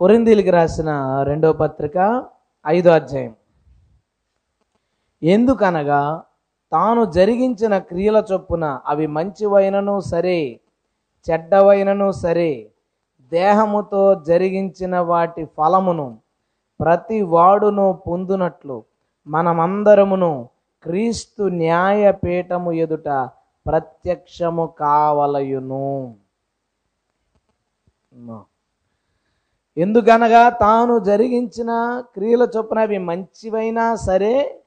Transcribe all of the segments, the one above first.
కొరిందీలకి రాసిన రెండవ పత్రిక ఐదో అధ్యాయం. ఎందుకనగా తాను జరిగించిన క్రియల చొప్పున అవి మంచివైనను సరే చెడ్డవైనను సరే దేహముతో జరిగించిన వాటి ఫలమును ప్రతి వాడును పొందునట్లు మనమందరమును క్రీస్తు న్యాయపీఠము ఎదుట ప్రత్యక్షము కావలయును. ఎందుకనగా తాను జరిగించిన క్రియల చొప్పున అవి మంచివైనా సరే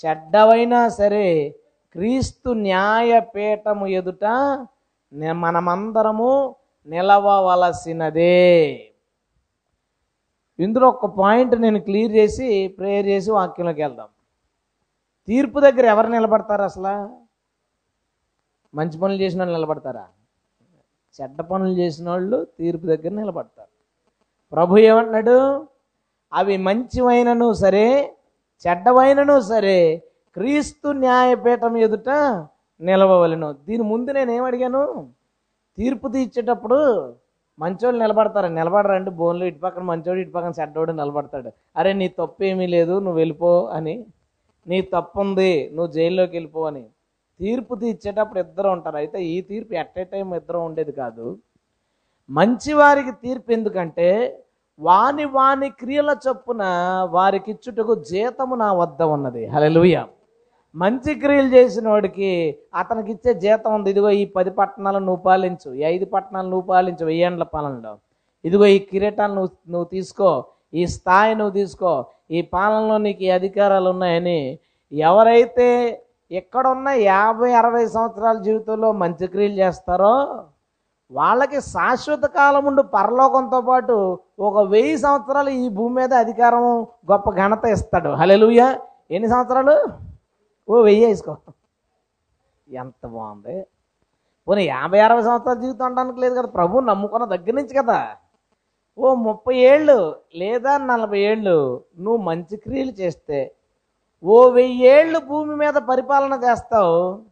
చెడ్డవైనా సరే క్రీస్తు న్యాయపీఠము ఎదుట మనమందరము నిలవవలసినదే. ఇందులో ఒక పాయింట్ నేను క్లియర్ చేసి ప్రేయర్ చేసి వాక్యంలోకి వెళ్దాం. తీర్పు దగ్గర ఎవరు నిలబడతారు అసలు? మంచి పనులు చేసిన వాళ్ళు నిలబడతారా? చెడ్డ పనులు చేసిన వాళ్ళు తీర్పు దగ్గర నిలబడతారు. ప్రభు ఏమంటున్నాడు? అవి మంచివైనను సరే చెడ్డవైనను సరే క్రీస్తు న్యాయపీఠం ఎదుట నిలవవలను. దీని ముందు నేను ఏమడిగాను తీర్పు తీర్చేటప్పుడు మంచోళ్ళు నిలబడతారు. నిలబడరండి బోన్లు ఇటు పక్కన మంచోడు ఇటు పక్కన చెడ్డోడు నిలబడతాడు. అరే నీ తప్పు ఏమీ లేదు నువ్వు వెళ్ళిపో అని. నీ తప్పు ఉంది నువ్వు జైల్లోకి వెళ్ళిపో అని. తీర్పు తీర్చేటప్పుడు ఇద్దరు ఉంటారు. అయితే ఈ తీర్పు ఎట్ ఏ టైం ఇద్దరు ఉండేది కాదు. మంచివారికి తీర్పు ఎందుకంటే వాని వాని క్రియల చొప్పున వారికి ఇచ్చుటకు జీతము నా వద్ద ఉన్నది. హలలుయ మంచి క్రియలు చేసిన వాడికి అతనికి ఇచ్చే జీతం ఉంది. ఇదిగో ఈ పది పట్టణాలు నువ్వు పాలించు ఈ ఐదు పట్టణాలు నువ్వు పాలించు వెయ్యేండ్ల పాలనలో. ఇదిగో ఈ కిరీటాలు నువ్వు నువ్వు తీసుకో ఈ స్థాయి నువ్వు తీసుకో ఈ పాలనలో నీకు ఈ అధికారాలు ఉన్నాయని ఎవరైతే ఎక్కడున్న యాభై అరవై సంవత్సరాల జీవితంలో మంచి క్రియలు చేస్తారో వాళ్ళకి శాశ్వత కాలం పరలోకంతో పాటు ఒక వెయ్యి సంవత్సరాలు ఈ భూమి మీద అధికారం గొప్ప ఘనత ఇస్తాడు. హలెలుయ ఎన్ని సంవత్సరాలు? ఓ వెయ్యి వేసుకో. ఎంత బాగుంది. పోనీ యాభై అరవై సంవత్సరాల జీవితం అనడానికి లేదు కదా. ప్రభు నమ్ముకున్న దగ్గర నుంచి కదా. ఓ ముప్పై ఏళ్ళు లేదా నలభై ఏళ్ళు నువ్వు మంచి క్రియలు చేస్తే ఓ వెయ్యేళ్ళు భూమి మీద పరిపాలన చేస్తావు.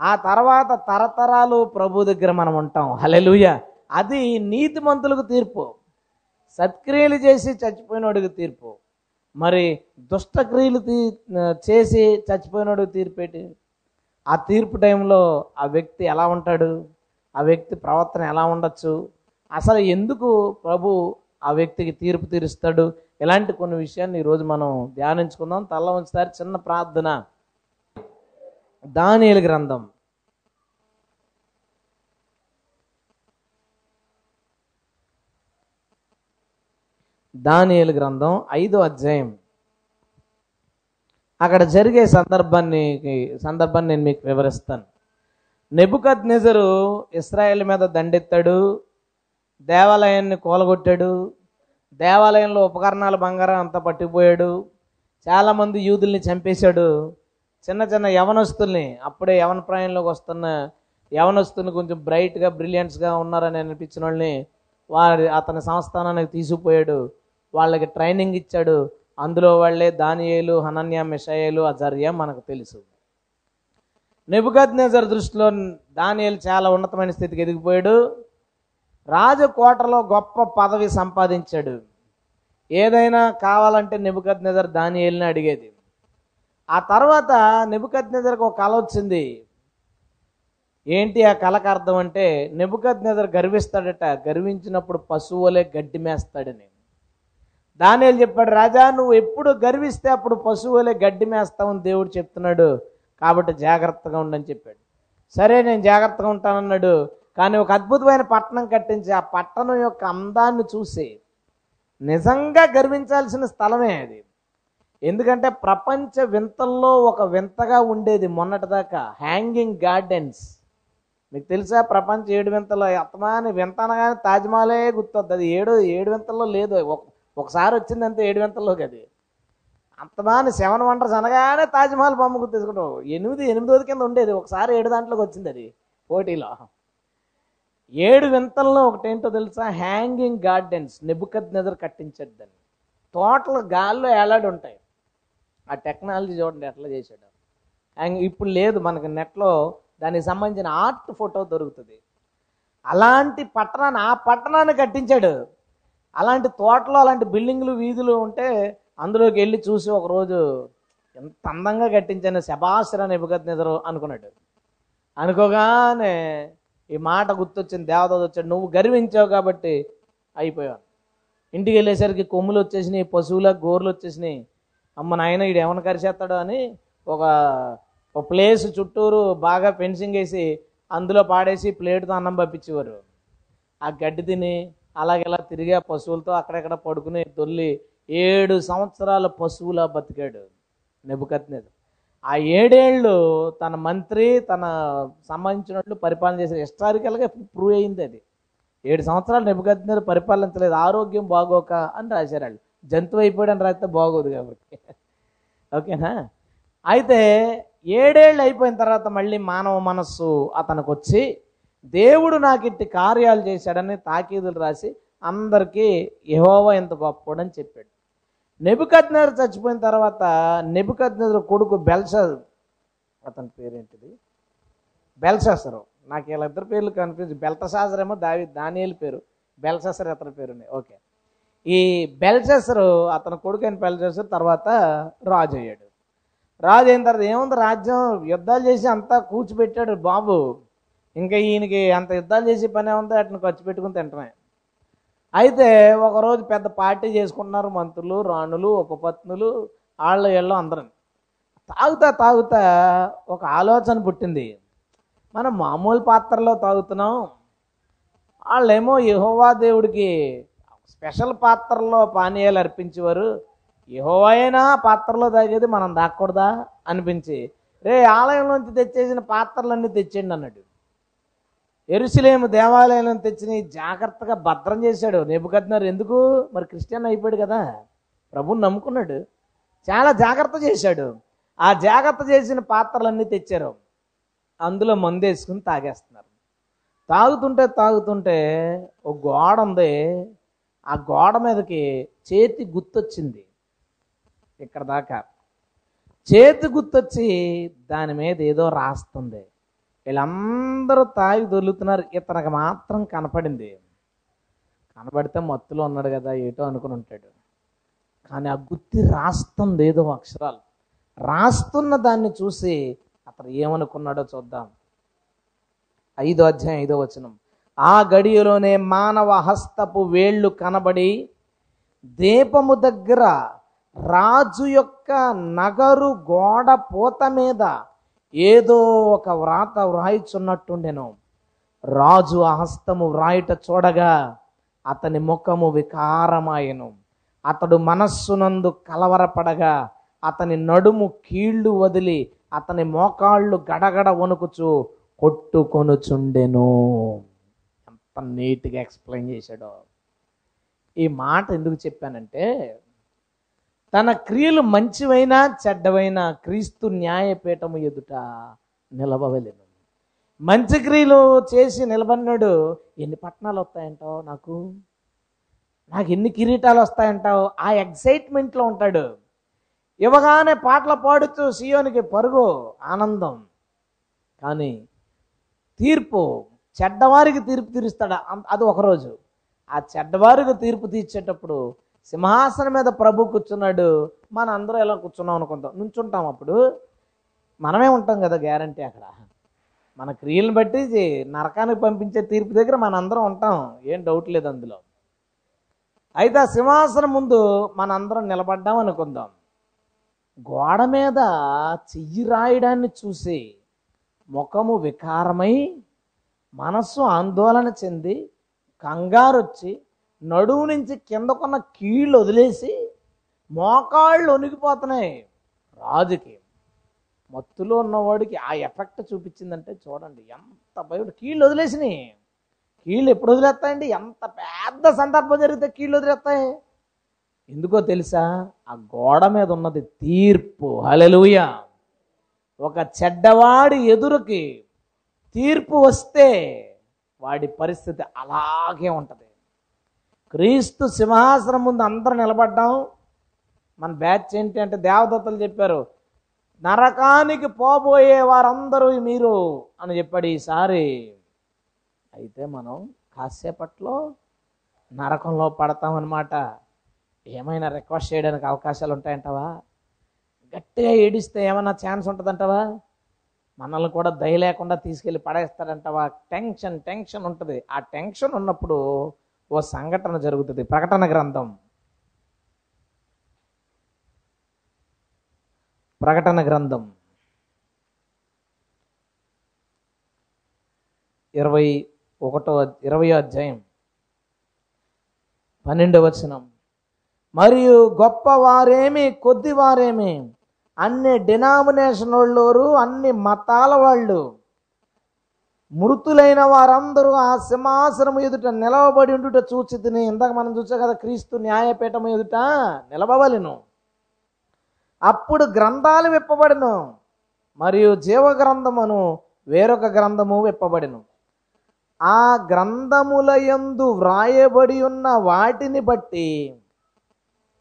ఆ తర్వాత తరతరాలు ప్రభు దగ్గర మనం ఉంటాం. హలెలుయ అది నీతిమంతులకు తీర్పు. సత్క్రియలు చేసి చచ్చిపోయినోడికి తీర్పు. మరి దుష్టక్రియలు తీ చేసి చచ్చిపోయినోడికి తీర్పేటి ఆ తీర్పు టైంలో ఆ వ్యక్తి ఎలా ఉంటాడు? ఆ వ్యక్తి ప్రవర్తన ఎలా ఉండొచ్చు? అసలు ఎందుకు ప్రభు ఆ వ్యక్తికి తీర్పు తీరుస్తాడు? ఇలాంటి కొన్ని విషయాన్ని ఈరోజు మనం ధ్యానించుకుందాం. తల్ల ఉంచుతారు చిన్న ప్రార్థన. దానియలు గ్రంథం. దానియలు గ్రంథం ఐదో అధ్యాయం. అక్కడ జరిగే సందర్భాన్ని సందర్భాన్ని నేను మీకు వివరిస్తాను. నెబుకద్ నిజరు ఇస్రాయేల్ మీద దండెత్తాడు దేవాలయాన్ని కూలగొట్టాడు దేవాలయంలో ఉపకరణాలు బంగారం అంతా పట్టిపోయాడు చాలామంది యూదుల్ని చంపేశాడు. చిన్న చిన్న యవనస్తుల్ని అప్పుడే యవన ప్రాయంలోకి వస్తున్న యవనస్తుల్ని కొంచెం బ్రైట్గా బ్రిలియంట్స్గా ఉన్నారని అనిపించిన వాళ్ళని వారి అతని సంస్థానానికి తీసుకుపోయాడు. వాళ్ళకి ట్రైనింగ్ ఇచ్చాడు. అందులో వాళ్ళే దానియేలు హనన్య మిషాయేలు అజర్య మనకు తెలుసు. నెబుకద్ నెజర్ దృష్టిలో దానియేలు చాలా ఉన్నతమైన స్థితికి ఎదిగిపోయాడు. రాజకోటలో గొప్ప పదవి సంపాదించాడు. ఏదైనా కావాలంటే నెబుకద్ నెజర్ దానియేలుని అడిగేది. ఆ తర్వాత నెబుకద్ నెజర్కి ఒక కళ వచ్చింది. ఏంటి ఆ కళకు అర్థం అంటే నెబుకద్ నెజర్ గర్విస్తాడట గర్వించినప్పుడు పశువులే గడ్డి మేస్తాడని. దానియేలు చెప్పాడు రాజా నువ్వు ఎప్పుడు గర్విస్తే అప్పుడు పశువులే గడ్డి మేస్తావని దేవుడు చెప్తున్నాడు. కాబట్టి జాగ్రత్తగా ఉండని చెప్పాడు. సరే నేను జాగ్రత్తగా ఉంటానన్నాడు. కానీ ఒక అద్భుతమైన పట్టణం కట్టించి ఆ పట్టణం యొక్క అందాన్ని చూసి నిజంగా గర్వించాల్సిన స్థలమే అది. ఎందుకంటే ప్రపంచ వింతల్లో ఒక వింతగా ఉండేది మొన్నటిదాకా. హ్యాంగింగ్ గార్డెన్స్ మీకు తెలుసా? ప్రపంచ ఏడు వింతలో అత్తమాని వింత అనగానే తాజ్మహలే గుర్తొద్ది. అది ఏడు ఏడు వింతల్లో లేదు. ఒక- ఒకసారి వచ్చింది అంతే ఏడు వింతల్లోకి అది. అంతమాని సెవెన్ వండర్స్ అనగానే తాజ్మహల్ బొమ్మ గుర్తెసుకుంటాం ఎనిమిది ఎనిమిదోది కింద ఉండేది. ఒకసారి ఏడు దాంట్లోకి వచ్చింది అది పోటీలో. ఏడు వింతల్లో ఒకటేంటో తెలుసా? హ్యాంగింగ్ గార్డెన్స్ నిబుకద్ నెదర్ కట్టించద్దని. తోటలు గాల్లో ఏలాడి ఉంటాయి ఆ టెక్నాలజీ చూడండి ఎట్లా చేశాడు. అండ్ ఇప్పుడు లేదు మనకి నెట్లో దానికి సంబంధించిన ఆర్ట్ ఫోటో దొరుకుతుంది. అలాంటి పట్టణాన్ని ఆ పట్టణాన్ని కట్టించాడు. అలాంటి తోటలో అలాంటి బిల్డింగ్లు వీధులు ఉంటే అందులోకి వెళ్ళి చూసి ఒకరోజు ఎంత అందంగా కట్టించాను శబాసర నిబగత్ నిద్ర అనుకున్నాడు. అనుకోగానే ఈ మాట గుర్తొచ్చింది దేవత వచ్చాడు నువ్వు గర్వించావు కాబట్టి అయిపోయావు. ఇంటికి వెళ్ళేసరికి కొమ్ములు వచ్చేసినాయి పశువుల గోర్లు వచ్చేసినాయి. అమ్మ నాయన ఈడు ఏమైనా కరిచేస్తాడో అని ఒక ఒక ప్లేస్ చుట్టూరు బాగా ఫెన్సింగ్ వేసి అందులో పాడేసి ప్లేట్తో అన్నం పంపించేవారు. ఆ గడ్డి తిని అలాగెలా తిరిగి ఆ పశువులతో అక్కడెక్కడ పడుకుని దొల్లి ఏడు సంవత్సరాల పశువులా బతికాడు నెబుకత్నేది ఆ ఏడేళ్ళు తన మంత్రి తన సంబంధించినట్లు పరిపాలన చేసే హిస్టారికల్గా ప్రూవ్ అయింది అది. ఏడు సంవత్సరాలు నెబుకత్నేది పరిపాలించలేదు. ఆరోగ్యం బాగోక అని రాశారు వాళ్ళు. జంతువు అయిపోయాడని రాస్తే బాగోదు కాబట్టి. ఓకేనా? అయితే ఏడేళ్ళు అయిపోయిన తర్వాత మళ్ళీ మానవ మనస్సు అతనికి వచ్చి దేవుడు నాకు ఇట్టి కార్యాలు చేశాడని తాకీదులు రాసి అందరికీ యెహోవా ఎంత గొప్పడని చెప్పాడు. నెబుకద్నెజర్ చచ్చిపోయిన తర్వాత నెబుకద్నెజర్ కొడుకు బెల్షర్ అతని పేరేంటిది? బెల్షసరు నాకు ఇలా ఇద్దరు పేర్లు కనిపించి బెల్తశాసర్ దావి దానియేలు పేరు. బెల్షసర్ అతని పేరున్నాయి ఓకే. ఈ బెల్షసరు అతని కొడుకు అయిన తర్వాత రాజు అయ్యాడు రాజు అయిన తర్వాత ఏముంది రాజ్యం? యుద్ధాలు చేసి అంతా కూర్చిపెట్టాడు బాబు. ఇంకా ఈయనకి అంత యుద్ధాలు చేసి పని ఏముందో? అతను ఖర్చు పెట్టుకుని తింటమే. అయితే ఒకరోజు పెద్ద పార్టీ చేసుకుంటున్నారు మంత్రులు రాణులు ఉపపత్నులు వాళ్ళు వీళ్ళు అందరం తాగుతా తాగుతా ఒక ఆలోచన పుట్టింది. మనం మామూలు పాత్రలో తాగుతున్నాం. వాళ్ళేమో యహోవా దేవుడికి స్పెషల్ పాత్రల్లో పానీయాలు అర్పించేవారు. యెహోవా అయినా పాత్రలో తాగేది మనం దాక్కూడదా అనిపించి రే ఆలయంలోంచి తెచ్చేసిన పాత్రలన్నీ తెచ్చేయండి అన్నాడు. ఎరుసలేము దేవాలయంలో తెచ్చిన జాగ్రత్తగా భద్రం చేశాడు. నెబుకద్నారు ఎందుకు? మరి క్రిస్టియన్ అయిపోయాడు కదా. ప్రభుని నమ్ముకున్నాడు. చాలా జాగ్రత్త చేశాడు. ఆ జాగ్రత్త చేసిన పాత్రలన్నీ తెచ్చారు. అందులో మందు వేసుకుని తాగేస్తున్నారు. తాగుతుంటే తాగుతుంటే ఒక గోడ ఉంది. ఆ గోడ మీదకి చేతి గుర్తొచ్చింది ఇక్కడ దాకా. చేతి గుర్తొచ్చి దాని మీద ఏదో రాస్తుంది. వీళ్ళందరూ తాగి దొరుకుతున్నారు ఇతనికి మాత్రం కనపడింది. కనపడితే మత్తులో ఉన్నాడు కదా ఏటో అనుకుని ఉంటాడు. కానీ ఆ గుత్తి రాస్తుంది ఏదో అక్షరాలు. రాస్తున్న దాన్ని చూసి అతను ఏమనుకున్నాడో చూద్దాం. ఐదో అధ్యాయం ఐదో వచనం. ఆ గడియలోనే మానవ హస్తపు వేళ్ళు కనబడి దీపము దగ్గర రాజు యొక్క నగరు గోడ పూత మీద ఏదో ఒక వ్రాత వ్రాయిచున్నట్టుండెను. రాజు ఆ హస్తము వ్రాయుట చూడగా అతని ముఖము వికారమాయెను. అతడు మనస్సునందు కలవరపడగా అతని నడుము కీళ్ళు వదిలి అతని మోకాళ్ళు గడగడ వణుకుచు కొట్టుకొనుచుండెను. ఎంత నీట్గా ఎక్స్ప్లెయిన్ చేశాడో. ఈ మాట ఎందుకు చెప్పానంటే తన క్రియలు మంచివైనా చెడ్డవైనా క్రీస్తు న్యాయపీఠము ఎదుట నిలబవలేను మంచి క్రియలు చేసి నిలబడినాడు ఎన్ని పట్టణాలు వస్తాయంటావు నాకు? నాకు ఎన్ని కిరీటాలు వస్తాయంటావు? ఆ ఎగ్జైట్మెంట్లో ఉంటాడు. ఇవ్వగానే పాటలు పాడుతూ సియోనికి పరుగు ఆనందం. కానీ తీర్పు చెడ్డవారికి తీర్పు తీరుస్తాడు? అది ఒకరోజు ఆ చెడ్డవారికి తీర్పు తీర్చేటప్పుడు సింహాసనం మీద ప్రభు కూర్చున్నాడు. మన అందరూ ఎలా కూర్చున్నాం అనుకుంటాం. నుంచుంటాం అప్పుడు. మనమే ఉంటాం కదా గ్యారంటీ అక్కడ. మన క్రియలను బట్టి నరకానికి పంపించే తీర్పు దగ్గర మనందరం ఉంటాం. ఏం డౌట్ లేదు అందులో. అయితే ఆ సింహాసనం ముందు మనందరం నిలబడ్డాం అనుకుందాం. గోడ మీద చెయ్యి రాయడాన్ని చూసి ముఖము వికారమై మనస్సు ఆందోళన చెంది కంగారు వచ్చి నడుము నుంచి కిందకున్న కీళ్ళు వదిలేసి మోకాళ్ళు వణికిపోతున్నాయి. రాజుకి మత్తులో ఉన్నవాడికి ఆ ఎఫెక్ట్ చూపించిందంటే చూడండి ఎంత భయం. కీళ్ళు వదిలేసినాయి. కీళ్ళు ఎప్పుడు వదిలేస్తాయండి? ఎంత పెద్ద సందర్భం జరిగితే కీళ్ళు వదిలేస్తాయి? ఎందుకో తెలుసా? ఆ గోడ మీద ఉన్నది తీర్పు. హలెలుయ ఒక చెడ్డవాడి ఎదురుకి తీర్పు వస్తే వాడి పరిస్థితి అలాగే ఉంటుంది. క్రీస్తు సింహాసనం ముందు అందరూ నిలబడ్డాం. మన బ్యాచ్ ఏంటి అంటే దేవదత్తలు చెప్పారు నరకానికి పోబోయే వారందరూ మీరు అని చెప్పాడు ఈసారి. అయితే మనం కాసేపట్లో నరకంలో పడతామన్నమాట. ఏమైనా రిక్వెస్ట్ చేయడానికి అవకాశాలు ఉంటాయంటావా? గట్టిగా ఏడిస్తే ఏమైనా ఛాన్స్ ఉంటుందంటావా? మనల్ని కూడా దయ లేకుండా తీసుకెళ్ళి పడేస్తాడంటావా టెన్షన్ టెన్షన్ ఉంటుంది. ఆ టెన్షన్ ఉన్నప్పుడు ఓ సంఘటన జరుగుతుంది. ప్రకటన గ్రంథం. ప్రకటన గ్రంథం. ఇరవై ఒకటో ఇరవయో అధ్యాయం. పన్నెండవ వచనం. మరియు గొప్పవారేమి కొద్దివారేమి అన్ని డినామినేషన్ వాళ్ళు అన్ని మతాల వాళ్ళు. మృతులైన వారందరూ ఆ సింహాసనం ఎదుట నిలవబడి ఉండుట చూచి తిని ఇందాక మనం చూసాం కదా క్రీస్తు న్యాయపీఠం ఎదుట నిలబవలను అప్పుడు గ్రంథాలు విప్పబడను మరియు జీవ గ్రంథమును వేరొక గ్రంథము విప్పబడిను. ఆ గ్రంథముల యందు వ్రాయబడి ఉన్న వాటిని బట్టి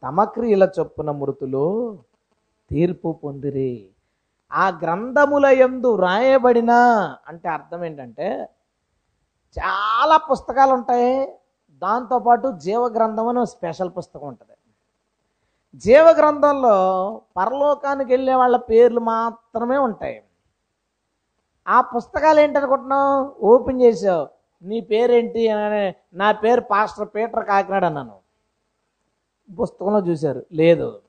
తమ క్రియల చొప్పున మృతులు తీర్పు పొందిరి. ఆ గ్రంథముల ఎందు వ్రాయబడిన అంటే అర్థం ఏంటంటే చాలా పుస్తకాలు ఉంటాయి దాంతోపాటు జీవ గ్రంథం అని స్పెషల్ పుస్తకం ఉంటుంది. జీవ గ్రంథంలో పరలోకానికి వెళ్ళే వాళ్ళ పేర్లు మాత్రమే ఉంటాయి. ఆ పుస్తకాలు ఏంటనుకుంటున్నావు ఓపెన్ చేసావు. నీ పేరేంటి? అని నా పేరు పాస్టర్ పీటర్ కాకినాడ అన్నాను. పుస్తకంలో చూశారు. లేదు.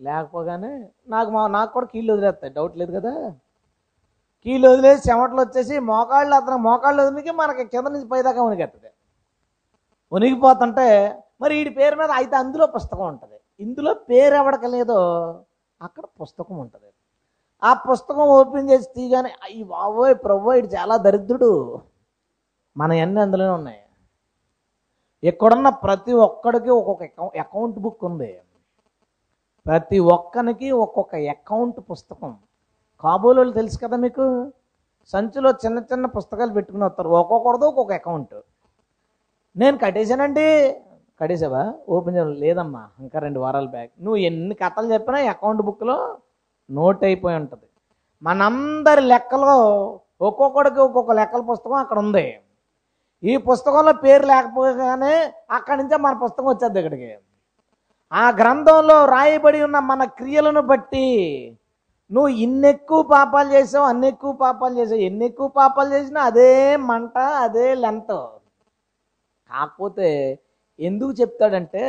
లేకపోగానే నాకు మా నాకు కూడా కీళ్ళు వదిలేస్తాయి. డౌట్ లేదు కదా? కీళ్ళు వదిలేసి చెమటలు వచ్చేసి మోకాళ్ళు అతను మోకాళ్ళు వదిలికి మనకి కింద నుంచి పైదాకా ఉనికెత్తది ఉనిగిపోతుంటే మరి వీడి పేరు మీద అయితే అందులో పుస్తకం ఉంటుంది. ఇందులో పేరు ఎవడక లేదో అక్కడ పుస్తకం ఉంటుంది. ఆ పుస్తకం ఓపెన్ చేసి తీయగానే అయ్యి బాబోయ్ ప్రభు ఇటు చాలా దరిద్రుడు. మన అన్నీ అందులోనే ఉన్నాయి. ఇక్కడున్న ప్రతి ఒక్కడికి ఒక్కొక్క అకౌంట్ బుక్ ఉంది. ప్రతి ఒక్కనికి ఒక్కొక్క అకౌంట్ పుస్తకం. కాబోలు తెలుసు కదా మీకు? సంచిలో చిన్న చిన్న పుస్తకాలు పెట్టుకుని వస్తారు. ఒక్కొక్కరిదో ఒక్కొక్క అకౌంట్ నేను కట్టేశానండి. కట్టేసావా ఓపెన్ చేయాలి లేదమ్మా ఇంకా రెండు వారాల బ్యాక్ నువ్వు ఎన్ని కథలు చెప్పినా అకౌంట్ బుక్లో నోట్ అయిపోయి ఉంటుంది. మనందరి లెక్కలో ఒక్కొక్కడికి ఒక్కొక్క లెక్కల పుస్తకం అక్కడ ఉంది. ఈ పుస్తకంలో పేరు లేకపోగానే అక్కడి నుంచే మన పుస్తకం వచ్చేది ఇక్కడికి. ఆ గ్రంథంలో రాయబడి ఉన్న మన క్రియలను బట్టి నువ్వు ఇన్నెక్కువ పాపాలు చేసావు అన్ని ఎక్కువ పాపాలు చేసావు ఎన్ని ఎక్కువ పాపాలు చేసినా అదే మంట అదే లెంత్. కాకపోతే ఎందుకు చెప్తాడంటే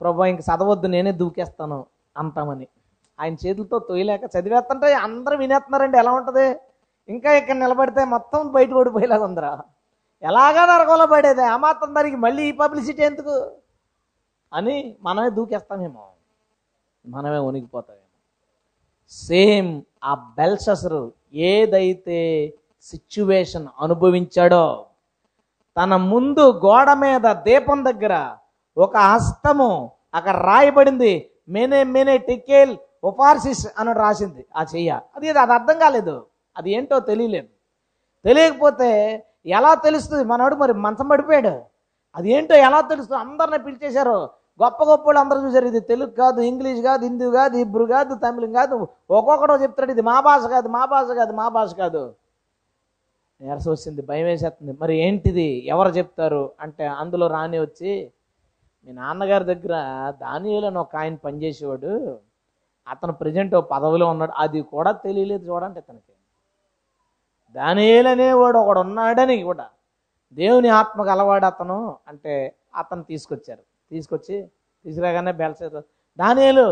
ప్రభా ఇంక చదవద్దు నేనే దూకేస్తాను అంటామని. ఆయన చేతులతో తొయ్యలేక చదివేస్తుంటే అందరూ వినేస్తున్నారండి ఎలా ఉంటుంది? ఇంకా ఇక్కడ నిలబడితే మొత్తం బయట ఓడిపోయేలాగా ఉందిరా ఎలాగా నరకంలో పడేది? ఆ మాత్రం దానికి మళ్ళీ ఈ పబ్లిసిటీ ఎందుకు? అని మనమే దూకేస్తామేమో. మనమే ఉనికిపోతామేమో సేమ్ ఆ బెల్ససరు ఏదైతే సిచ్యువేషన్ అనుభవించాడో తన ముందు గోడ మీద దీపం దగ్గర ఒక హస్తము అక్కడ రాయబడింది. మేనే మేనే టికేల్ ఉపార్సిస్ అని రాసింది ఆ చెయ్య. అది అది అర్థం కాలేదు. అది ఏంటో తెలియలేదు. తెలియకపోతే ఎలా తెలుస్తుంది? మనోడు మరి మంచం పడిపోయాడు. అది ఏంటో ఎలా తెలుస్తుంది? అందరిని పిలిచేశారు. గొప్ప గొప్ప వాళ్ళు అందరూ చూశారు. ఇది తెలుగు కాదు ఇంగ్లీష్ కాదు హిందీ కాదు ఇబ్రు కాదు తమిళం కాదు. ఒక్కొక్కడో చెప్తాడు ఇది మా భాష కాదు మా భాష కాదు మా భాష కాదు. నీరస వచ్చింది భయం వేసేస్తుంది. మరి ఏంటిది? ఎవరు చెప్తారు? అంటే అందులో రాని వచ్చి మీ నాన్నగారి దగ్గర దానిలో ఒక ఆయన పనిచేసేవాడు. అతను ప్రజెంట్ ఓ పదవిలో ఉన్నాడు. అది కూడా తెలియలేదు చూడండి ఇతనికి. దానియేలు అనేవాడు ఒకడు ఉన్నాడని కూడా దేవుని ఆత్మకు అలవాడు అతను. అంటే అతను తీసుకొచ్చారు. తీసుకొచ్చి తీసుకురాగానే బెల్సేదు దానిలు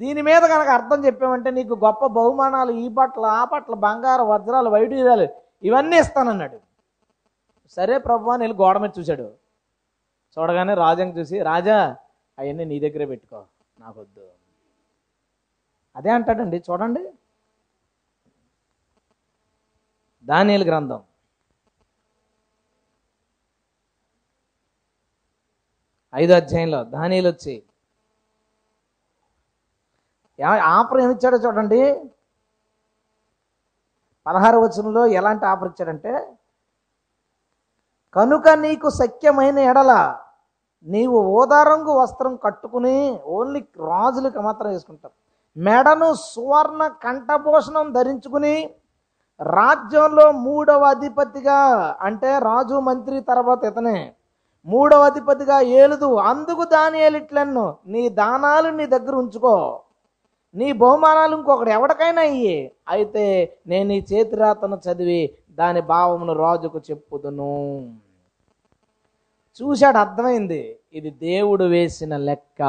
దీని మీద కనుక అర్థం చెప్పామంటే నీకు గొప్ప బహుమానాలు ఈ బట్టలు ఆ బట్టలు బంగారు వజ్రాలు వైడూర్యాలు ఇవన్నీ ఇస్తానన్నాడు. సరే ప్రభు అని వెళ్ళి గోడ మీద చూశాడు. చూడగానే రాజాని చూసి రాజా అవన్నీ నీ దగ్గరే పెట్టుకో నాకొద్దు. అదే అంటాడండి చూడండి. దానియలు గ్రంథం. ఐదో అధ్యాయంలో దానియలు వచ్చి ఆఫర్ ఏమి ఇచ్చాడో చూడండి. పదహారు వచనంలో ఎలాంటి ఆఫర్ ఇచ్చాడంటే కనుక నీకు సఖ్యమైన ఎడల నీవు ఓదారంగు వస్త్రం కట్టుకుని ఓన్లీ రాజులకు మాత్రం వేసుకుంటాం మెడను సువర్ణ కంఠభూషణం ధరించుకుని రాజ్యంలో మూడవ అధిపతిగా అంటే రాజు మంత్రి తర్వాత ఇతనే. మూడవ అధిపతిగా ఏలుదు. అందుకు దాని ఏలిట్లన్ను నీ దానాలు నీ దగ్గర ఉంచుకో. నీ బహుమానాలు ఇంకొకటి ఎవరికైనా ఇయ్యి. అయితే నేను ఈ చేతిరాతను చదివి దాని భావమును రాజుకు చెప్పుదును. చూశాడు అర్థమైంది. ఇది దేవుడు వేసిన లెక్క.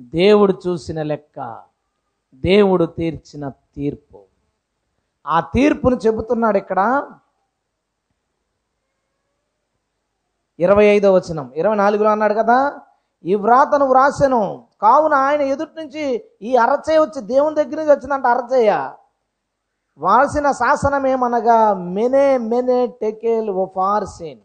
దేవుడు చూసిన లెక్క. దేవుడు తీర్చిన తీర్పు. ఆ తీర్పును చెబుతున్నాడు ఇక్కడ. ఇరవై ఐదో వచనం. ఇరవై నాలుగులో అన్నాడు కదా ఈ వ్రాతను వ్రాసాను కావున ఆయన ఎదుటి నుంచి ఈ అరచేయ వచ్చి దేవుని దగ్గర నుంచి వచ్చిందంట అరచేయ. వాల్సిన శాసనం ఏమనగా మెనే మెనే టెకేల్ ఓ ఫార్సిన్.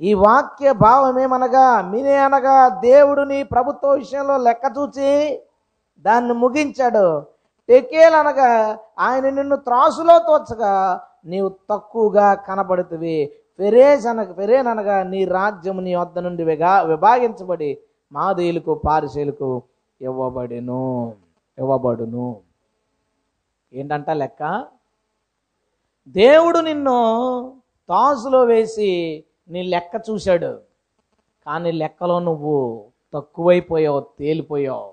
ఈ వాక్య భావం ఏమనగా మినే అనగా దేవుడు నీ ప్రభుత్వ విషయంలో లెక్క చూచి దాన్ని ముగించాడు. టెకేల్ అనగా ఆయన నిన్ను త్రాసులో తోచగా నీవు తక్కువగా కనబడుతుంది ఫెరేజ్ అనగా ఫెరేన్ అనగా నీ రాజ్యము నీ వద్ద నుండి విగా విభాగించబడి మాదేయులకు పారిశీలకు ఇవ్వబడును. ఇవ్వబడును. ఏంటంట లెక్క? దేవుడు నిన్ను తాసులో వేసి నీ లెక్క చూశాడు. కానీ లెక్కలో నువ్వు తక్కువైపోయావు తేలిపోయావు.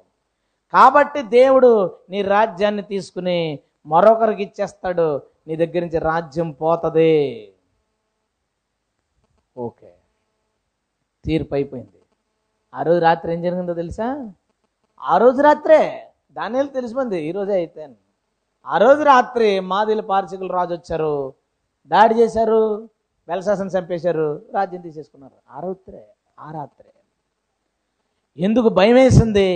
కాబట్టి దేవుడు నీ రాజ్యాన్ని తీసుకుని మరొకరికి ఇచ్చేస్తాడు. నీ దగ్గర నుంచి రాజ్యం పోతుంది ఓకే తీర్పు అయిపోయింది. ఆ రోజు రాత్రి ఏం జరిగిందో తెలుసా? ఆ రోజు రాత్రే దాని తెలిసిపోయింది ఈరోజే అయితే ఆ రోజు రాత్రి మాదిల పార్శికులు రాజు వచ్చారు దాడి చేశారు వెలశాసన చంపేశారు రాజ్యం తీసేసుకున్నారు. ఆ రాత్రే ఆ రాత్రే. ఎందుకు భయం వేసింది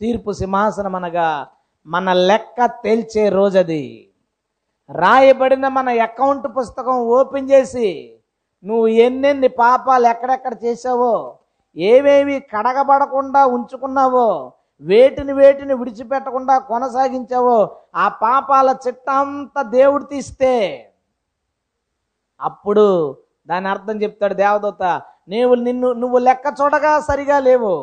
తీర్పు సింహాసనం అనగా మన లెక్క తేల్చే రోజది. రాయబడిన మన అకౌంట్ పుస్తకం ఓపెన్ చేసి నువ్వు ఎన్నెన్ని పాపాలు ఎక్కడెక్కడ చేసావో ఏవేవి కడగబడకుండా ఉంచుకున్నావో వేటిని వేటిని విడిచిపెట్టకుండా కొనసాగించావో ఆ పాపాల చిట్టంతా దేవుడు తీస్తే అప్పుడు దాని అర్థం చెప్తాడు దేవదూత నీవు నిన్ను నువ్వు లెక్క చూడగా సరిగా లేవు.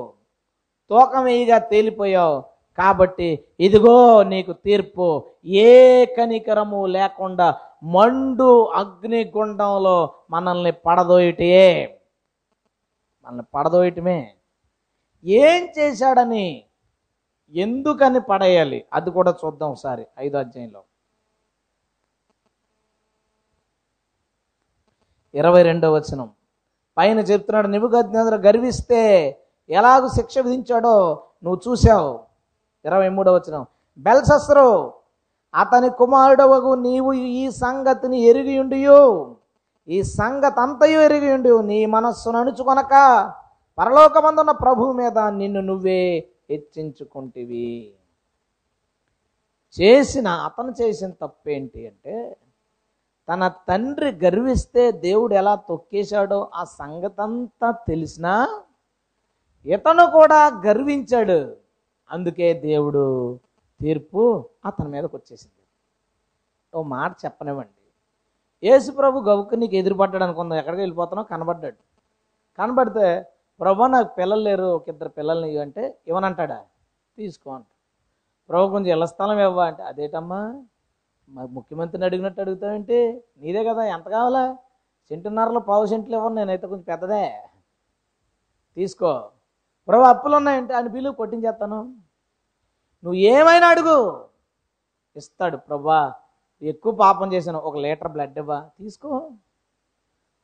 తూకం వేయిగా తేలిపోయావు. కాబట్టి ఇదిగో నీకు తీర్పు. ఏ కనికరము లేకుండా మండు అగ్నిగుండంలో మనల్ని పడదోయటే మనల్ని పడదోయటమే. ఏం చేశాడని ఎందుకని పడేయాలి? అది కూడా చూద్దాం ఒకసారి ఐదో అధ్యాయంలో. ఇరవై రెండో వచనం. పైన చెప్తున్నాడు నిబుగజ్ఞాదులు గర్విస్తే ఎలాగ శిక్ష విధించాడో నువ్వు చూసావు ఇరవై మూడో వచనం. బెల్సస్రు అతని కుమారుడవగు నీవు ఈ సంగతిని ఎరిగి ఉండియు. ఈ సంగతి అంతయు ఎరిగి ఉండి నీ మనస్సును అణుచుకొనక పరలోకమందున్న ప్రభు మీద నిన్ను నువ్వే హెచ్చించుకుంటివి. చేసిన అతను చేసిన తప్పేంటి అంటే తన తండ్రి గర్విస్తే దేవుడు ఎలా తొక్కేశాడో ఆ సంగతంతా తెలిసినా ఇతను కూడా గర్వించాడు. అందుకే దేవుడు తీర్పు అతని మీదకి వచ్చేసింది. ఓ మాట చెప్పనివ్వండి. యేసు ప్రభు గవుకు నీకు ఎదురుపడ్డాడు అనుకుందాం. ఎక్కడికి వెళ్ళిపోతున్నావు? కనబడ్డాడు. కనబడితే ప్రభు నాకు పిల్లలు లేరు. ఒక ఇద్దరు పిల్లల్ని అంటే ఇవ్వనంటాడా? తీసుకో అంట. ప్రభు కొంచెం ఇళ్ళ స్థలం ఇవ్వ అంటే అదేటమ్మా మా ముఖ్యమంత్రిని అడిగినట్టు అడుగుతావేంటి? నీదే కదా ఎంత కావాలా? సెంటున్నరలో పావు సెంట్లు ఇవ్వను నేనైతే కొంచెం పెద్దదే. తీసుకో. ప్రభు అప్పులు ఉన్నాయంటే ఆయన బిల్లు కొట్టించేస్తాను. నువ్వు ఏమైనా అడుగు. ఇస్తాడు. ప్రభా ఎక్కువ పాపం చేశాను. ఒక లీటర్ బ్లడ్ ఇవ్వా. తీసుకో.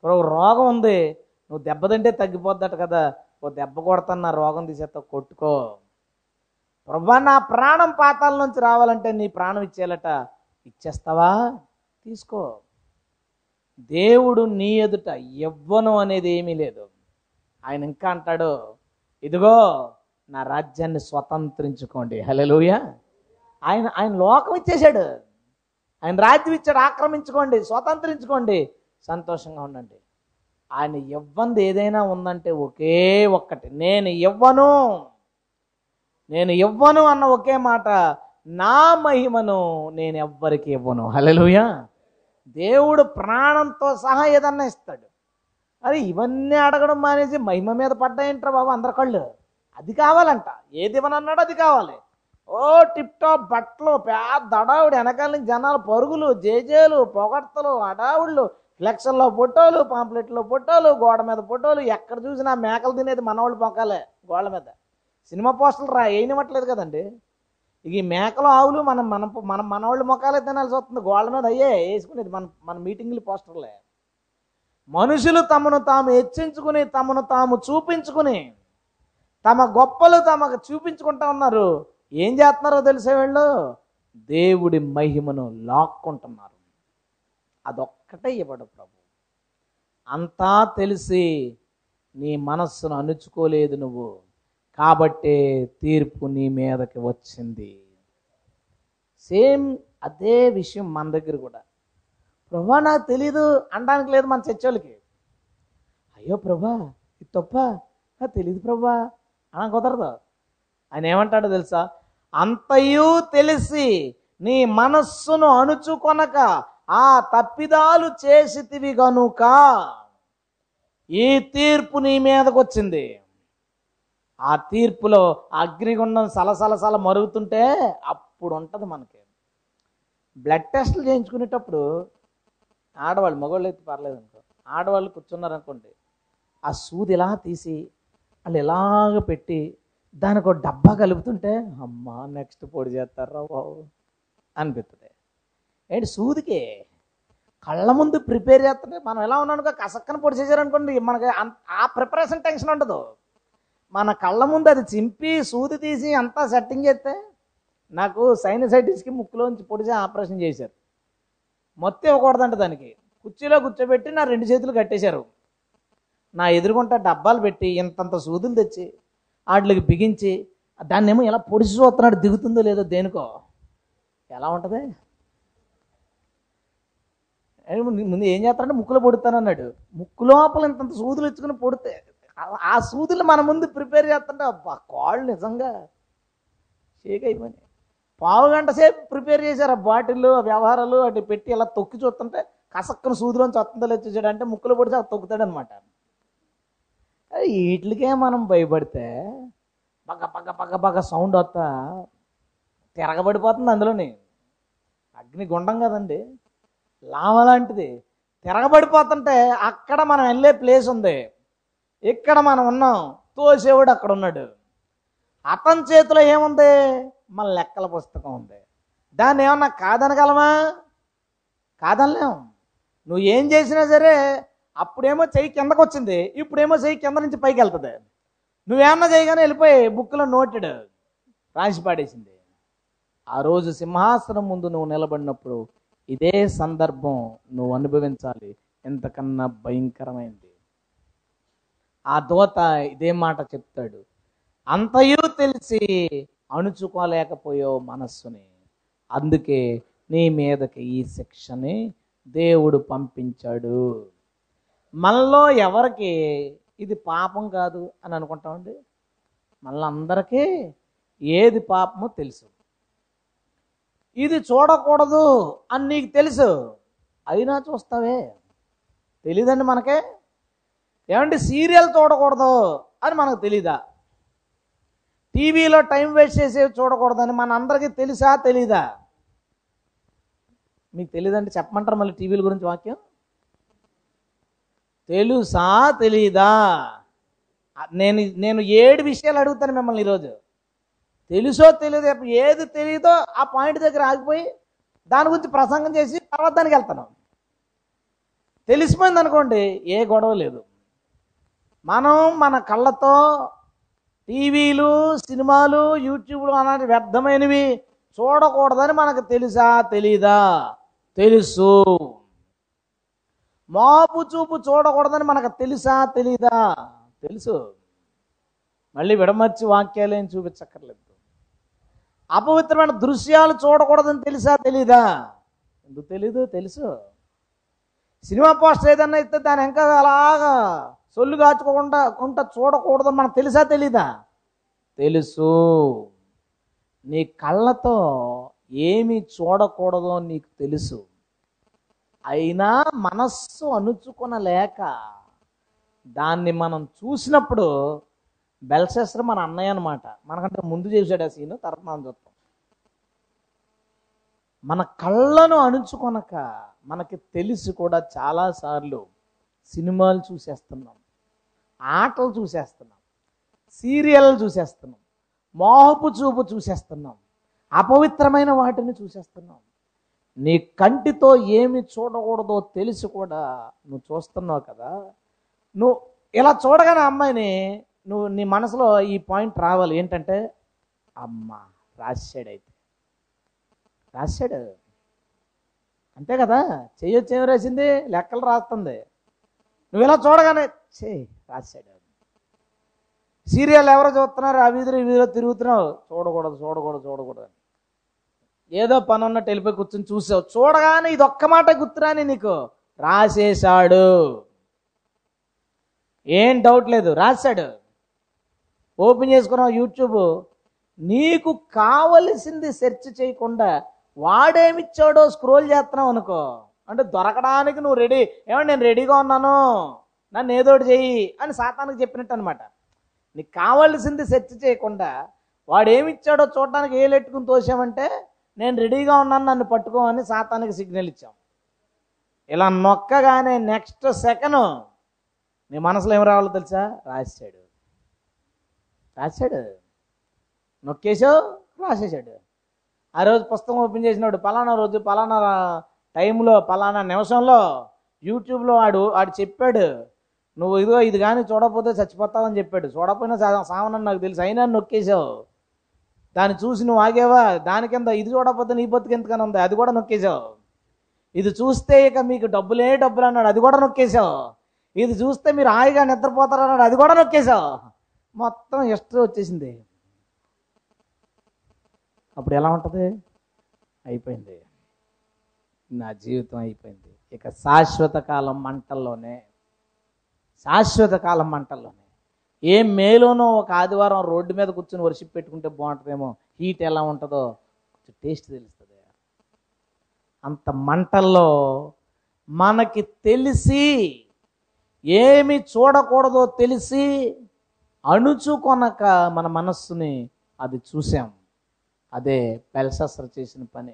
ప్రభు రోగం ఉంది. నువ్వు దెబ్బతింటే తగ్గిపోద్దట కదా. ఓ దెబ్బ కొడతాను నా రోగం తీసేస్తా కొట్టుకో. ప్రభా నా ప్రాణం పాతాల నుంచి రావాలంటే నీ ప్రాణం ఇచ్చేయాలట. ఇచ్చేస్తావా? తీసుకో. దేవుడు నీ ఎదుట ఇవ్వను అనేది ఏమీ లేదు. ఆయన ఇంకా అంటాడు ఇదిగో నా రాజ్యాన్ని స్వతంత్రించుకోండి. హలోయ ఆయన ఆయన లోకం ఇచ్చేశాడు. ఆయన రాజ్యం ఇచ్చాడు. ఆక్రమించుకోండి. స్వతంత్రించుకోండి. సంతోషంగా ఉండండి. ఆయన ఇవ్వంది ఏదైనా ఉందంటే ఒకే ఒక్కటి. నేను ఇవ్వను. నేను ఇవ్వను అన్న ఒకే మాట. నా మహిమను నేను ఎవ్వరికి ఇవ్వను. హల్లెలూయా. దేవుడు ప్రాణంతో సహా ఏదన్నా ఇస్తాడు. అరే ఇవన్నీ అడగడం మానేసి మహిమ మీద పడ్డాయంటారా బాబు అందరి కళ్ళు. అది కావాలంట. ఏది ఇవ్వనన్నాడు అది కావాలి. ఓ టిప్ టాప్ బట్టలు పెద్ద అడావుడు వెనకాల నుంచి జనాలు పరుగులు జేజేలు పొగడ్తలు అడావుళ్ళు ఫ్లెక్సల్లో ఫోటోలు పాంప్లెట్లో ఫోటోలు గోడ మీద ఫోటోలు ఎక్కడ చూసినా మేకలు తినేది మనవాళ్ళు మొక్కలే గోడల మీద. సినిమా పోస్టర్లు రా వేయనివ్వట్లేదు కదండి. ఇక ఈ మేకలు ఆవులు మనం మన మన మనవాళ్ళు మొక్కలే తినాల్సి వస్తుంది. గోళ్ళ మీద అయ్యే వేసుకునేది మన మన మీటింగ్లు పోస్టర్లే. మనుషులు తమను తాము హెచ్చించుకుని తమను తాము చూపించుకుని తమ గొప్పలు తమకు చూపించుకుంటా ఉన్నారు. ఏం చేస్తున్నారో తెలిసే వీళ్ళు? దేవుడి మహిమను లాక్కుంటున్నారు. అదొక్కటే ఇవ్వడు ప్రభు. అంతా తెలిసి నీ మనస్సును అణుచుకోలేదు నువ్వు. కాబట్టే తీర్పు నీ మీదకి వచ్చింది. సేమ్ అదే విషయం మన దగ్గర కూడా. ప్రభా నాకు తెలీదు అనడానికి లేదు మన చర్చోళ్ళకి. అయ్యో ప్రభా ఇది తప్ప? నాకు తెలీదు ప్రభా. అన కుదరదు. ఆయన ఏమంటాడో తెలుసా? అంతయు తెలిసి నీ మనస్సును అణుచుకొనక ఆ తప్పిదాలు చేసితివి గనుక ఈ తీర్పు నీ మీదకు వచ్చింది ఆ తీర్పులో అగ్నిగుండం సలసలసల మరుగుతుంటే అప్పుడు ఉంటుంది మనకి బ్లడ్ టెస్ట్లు చేయించుకునేటప్పుడు ఆడవాళ్ళు మగవాళ్ళు అయితే పర్లేదు అనుకో ఆడవాళ్ళు కూర్చున్నారు అనుకోండి ఆ సూది ఇలా తీసి వాళ్ళు ఇలాగ పెట్టి దానికి ఒక డబ్బా కలుపుతుంటే అమ్మా నెక్స్ట్ పొడి చేస్తారా బాబు? అనిపిస్తుంది ఏంటి సూదికి కళ్ళ ముందు ప్రిపేర్ చేస్తుంటే మనం ఎలా ఉన్నానుకో కసక్కన పొడి చేశారనుకోండి మనకి అంత- ఆ ప్రిపరేషన్ టెన్షన్ ఉండదు. మన కళ్ళ ముందు అది చింపి సూది తీసి అంతా సెట్టింగ్ చేస్తే నాకు సైనసైటిస్కి ముక్కులోంచి పొడిచి ఆపరేషన్ చేశారు. మొత్తం ఇవ్వకూడదంట దానికి. కుర్చీలో కూర్చోబెట్టి నా రెండు చేతులు కట్టేశారు. నా ఎదురుగుంట డబ్బాలు పెట్టి ఇంతంత సూదులు తెచ్చి వాటికి బిగించి దాన్ని ఏమో ఎలా పొడిచి చూస్తున్నాడు దిగుతుందో లేదో దేనికో. ఎలా ఉంటుంది? ముందు ఏం చేస్తాడంటే ముక్కులో పొడుతానన్నాడు. ముక్కు లోపల ఇంతంత సూదులు ఇచ్చుకుని పొడితే ఆ- ఆ సూదులు మన ముందు ప్రిపేర్ చేస్తుంటే అబ్బా కాళ్ళు నిజంగా షేక్ అయిపోయినాయి. పావు గంట సేపు ప్రిపేర్ చేశారు ఆ బాటిల్ ఆ వ్యవహారాలు అటు పెట్టి ఇలా తొక్కి చూస్తుంటే కసక్కన సూదిలోంచి వస్తుందో లేదు చూసాడు అంటే ముక్కులు పొడిచి అది తొక్కుతాడనమాట. వీటికే మనం భయపడితే పగ పగ పగ పగ సౌండ్ వస్తా తిరగబడిపోతుంది అందులోని. అగ్ని గుండం కదండి. లావ లాంటిది. తిరగబడిపోతుంటే అక్కడ మనం వెళ్ళే ప్లేస్ ఉంది. ఇక్కడ మనం ఉన్నాం. తోసేవాడు అక్కడ ఉన్నాడు. అతని చేతిలో ఏముంది? మన లెక్కల పుస్తకం ఉంది. దాన్ని ఏమన్నా కాదనగలమా? కాదనలేం. నువ్వు ఏం చేసినా సరే అప్పుడేమో చెయ్యి కిందకు వచ్చింది ఇప్పుడేమో చెయ్యి కింద నుంచి పైకి వెళ్తుంది. నువ్వేమన్నా చేయగానే వెళ్ళిపోయి బుక్లో నోటెడ్ రాసి పాడేసింది. ఆ రోజు సింహాసనం ముందు నువ్వు నిలబడినప్పుడు ఇదే సందర్భం నువ్వు అనుభవించాలి. ఎంతకన్నా భయంకరమైంది. ఆ దోత ఇదే మాట చెప్తాడు. అంతయు తెలిసి అణుచుకోలేకపోయో మనస్సుని. అందుకే నీ మీదకి ఈ శిక్షని దేవుడు పంపించాడు. మనలో ఎవరికి ఇది పాపం కాదు అని అనుకుంటామండి మనందరికీ ఏది పాపమో తెలుసు. ఇది చూడకూడదు అని నీకు తెలుసు. అయినా చూస్తావే. తెలీదండి మనకే? ఏమంటే సీరియల్ చూడకూడదు అని మనకు తెలీదా? టీవీలో టైం వేస్ట్ చేసేవి చూడకూడదని మన అందరికీ తెలుసా తెలీదా? మీకు తెలియదంటే చెప్పమంటారు మళ్ళీ టీవీల గురించి వాక్యం? తెలుసా తెలీదా? నేను నేను ఏడు విషయాలు అడుగుతాను మిమ్మల్ని ఈరోజు. తెలుసో తెలియదో ఏది తెలియదో ఆ పాయింట్ దగ్గర ఆగిపోయి దాని గురించి ప్రసంగం చేసి తర్వాత దానికి వెళ్తాను. తెలిసిపోయింది అనుకోండి ఏ గొడవ లేదు. మనం మన కళ్ళతో టీవీలు సినిమాలు యూట్యూబ్లు అలాంటి వ్యర్థమైనవి చూడకూడదని మనకు తెలుసా తెలీదా? తెలుసు. మాపు చూపు చూడకూడదని మనకు తెలుసా తెలీదా? తెలుసు. మళ్ళీ విడమర్చి వాక్యాలు ఏం చూపించక్కర్లేదు. అపవిత్రమైన దృశ్యాలు చూడకూడదని తెలుసా తెలీదా? ఎందుకు తెలీదు తెలుసు. సినిమా పోస్టర్ ఏదన్నా ఇస్తే దాని ఇంకా అలాగా సొల్లు కాచుకోకుండా కొంత చూడకూడదు మనకు తెలుసా తెలీదా? తెలుసు. నీ కళ్ళతో ఏమి చూడకూడదో నీకు తెలుసు. అయినా మనస్సు అణుచుకొనలేక దాన్ని మనం చూసినప్పుడు బెల్సెస్టర్ మన అన్నయ్య అనమాట మనకంటే ముందు చేశాడు ఆ సీన్ తర్వాత మనం చూస్తాం మన కళ్ళను అణుచుకొనక మనకి తెలిసి కూడా చాలాసార్లు సినిమాలు చూసేస్తున్నాం ఆటలు చూసేస్తున్నాం సీరియల్ చూసేస్తున్నాం మోహపు చూపు చూసేస్తున్నాం అపవిత్రమైన వాటిని చూసేస్తున్నాం. నీ కంటితో ఏమి చూడకూడదో తెలిసి కూడా నువ్వు చూస్తున్నావు కదా. నువ్వు ఇలా చూడగానే అమ్మాయిని నువ్వు నీ మనసులో ఈ పాయింట్ రావాలి. ఏంటంటే అమ్మ రాశాడు అయితే రాశాడు. అంతే కదా. చేయొచ్చు ఏం రాసింది? లెక్కలు రాస్తుంది. నువ్వు ఇలా చూడగానే చే రాశాడు. సీరియల్ ఎవరో చూస్తున్నారు? ఆ వీధిలో వీధిలో తిరుగుతున్నావు. చూడకూడదు చూడకూడదు చూడకూడదు ఏదో పని ఉన్నట్టు వెళ్ళిపోయి కూర్చొని చూసావు. చూడగానే ఇది ఒక్క మాట గుర్తురాని నీకు? రాసేశాడు. ఏం డౌట్ లేదు. రాశాడు. ఓపెన్ చేసుకున్నావు యూట్యూబ్. నీకు కావలసింది సెర్చ్ చేయకుండా వాడేమిచ్చాడో స్క్రోల్ చేస్తున్నావు అనుకో. అంటే దొరకడానికి నువ్వు రెడీ ఏమండి నేను రెడీగా ఉన్నాను. నన్ను ఏదోటి చెయ్యి అని సాతానికి చెప్పినట్టు అనమాట నీకు కావాల్సింది సెర్చ్ చేయకుండా వాడు ఏమిచ్చాడో చూడడానికి ఏ లెట్టుకుని తోసామంటే నేను రెడీగా ఉన్నాను నన్ను పట్టుకోమని సాతానికి సిగ్నల్ ఇచ్చాం. ఇలా నొక్కగానే నెక్స్ట్ సెకండ్ నీ మనసులో ఏం రావాలో తెలుసా? రాశాడు రాశాడు నొక్కేసావు రాసేసాడు ఆ రోజు పుస్తకం ఓపెన్ చేసినాడు పలానా రోజు పలానా టైంలో పలానా నిమిషంలో యూట్యూబ్లో వాడు వాడు చెప్పాడు నువ్వు ఇదిగో ఇది కానీ చూడకపోతే చచ్చిపోతావని చెప్పాడు. చూడకపోయినా సా- నాకు తెలుసు. అయినా నొక్కేసావు దాన్ని చూసి నువ్వు ఆగేవా? దాని కింద ఇది చూడకపోతే నీ బతుకు ఎందుకని ఉంది? అది కూడా నొక్కేసావు ఇది చూస్తే ఇక మీకు డబ్బులే డబ్బులు అన్నాడు. అది కూడా నొక్కేసావు ఇది చూస్తే మీరు హాయిగా నిద్రపోతారు అన్నాడు. అది కూడా నొక్కేసావు మొత్తం హిస్టరీ వచ్చేసింది. అప్పుడు ఎలా ఉంటుంది? అయిపోయింది. నా జీవితం అయిపోయింది. ఇక శాశ్వత కాలం మంటల్లోనే. శాశ్వత కాలం మంటల్లోనే. ఏ మేలోనో ఒక ఆదివారం రోడ్డు మీద కూర్చొని వర్షిప్ పెట్టుకుంటే బాగుంటుందేమో. హీట్ ఎలా ఉంటుందో కొంచెం టేస్ట్ తెలుస్తుంది. అంత మంటల్లో మనకి తెలిసి ఏమి చూడకూడదో తెలిసి అణుచుకొనక మన మనస్సుని అది చూసాం అదే బెల్సస్ర చేసిన పని.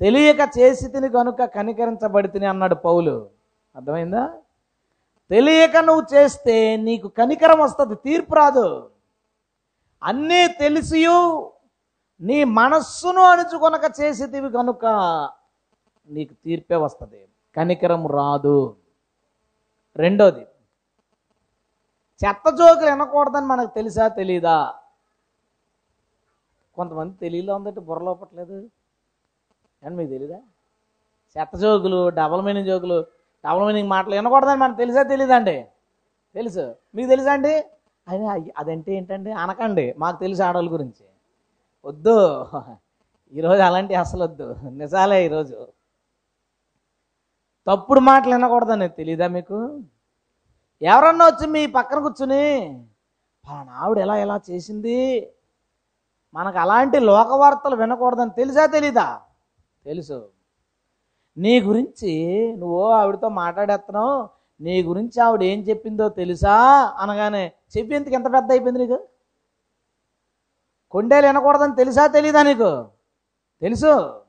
తెలియక చేసి తిని కనుక కనికరించబడితిని అన్నాడు పౌలు. అర్థమైందా? తెలియక నువ్వు చేస్తే నీకు కనికరం వస్తుంది తీర్పు రాదు. అన్నీ తెలిసియు నీ మనస్సును అణుచుకొనక చేసేదివి కనుక నీకు తీర్పే వస్తుంది కనికరం రాదు. రెండోది చెత్త జోకులు వినకూడదని మనకు తెలుసా తెలీదా? కొంతమంది తెలియలో ఉందంటే బుర్ర లోపట్లేదు. అని మీకు తెలీదా? చెత్త జోకులు డబల్ మీనింగ్ జోకులు డబల్ మీనింగ్ మాటలు వినకూడదని మనకు తెలుసా తెలీదండి? తెలుసు. మీకు తెలుసా అండి? అది అదంటే ఏంటండి? అనకండి. మాకు తెలుసు ఆడవాళ్ళ గురించి. వద్దు. ఈరోజు అలాంటి అసలు వద్దు. నిజాలే ఈరోజు తప్పుడు మాటలు వినకూడదని తెలీదా మీకు? ఎవరన్నా వచ్చి మీ పక్కన కూర్చుని పలానా ఆవిడ ఎలా ఎలా చేసింది? మనకు అలాంటి లోకవార్తలు వినకూడదని తెలుసా తెలీదా? తెలుసు. నీ గురించి నువ్వు ఆవిడతో మాట్లాడేస్తున్నావు నీ గురించి ఆవిడ ఏం చెప్పిందో తెలుసా? అనగానే చెప్పేందుకు ఎంత పెద్ద అయిపోయింది నీకు? కొండేలు వినకూడదని తెలుసా తెలీదా నీకు? తెలుసు?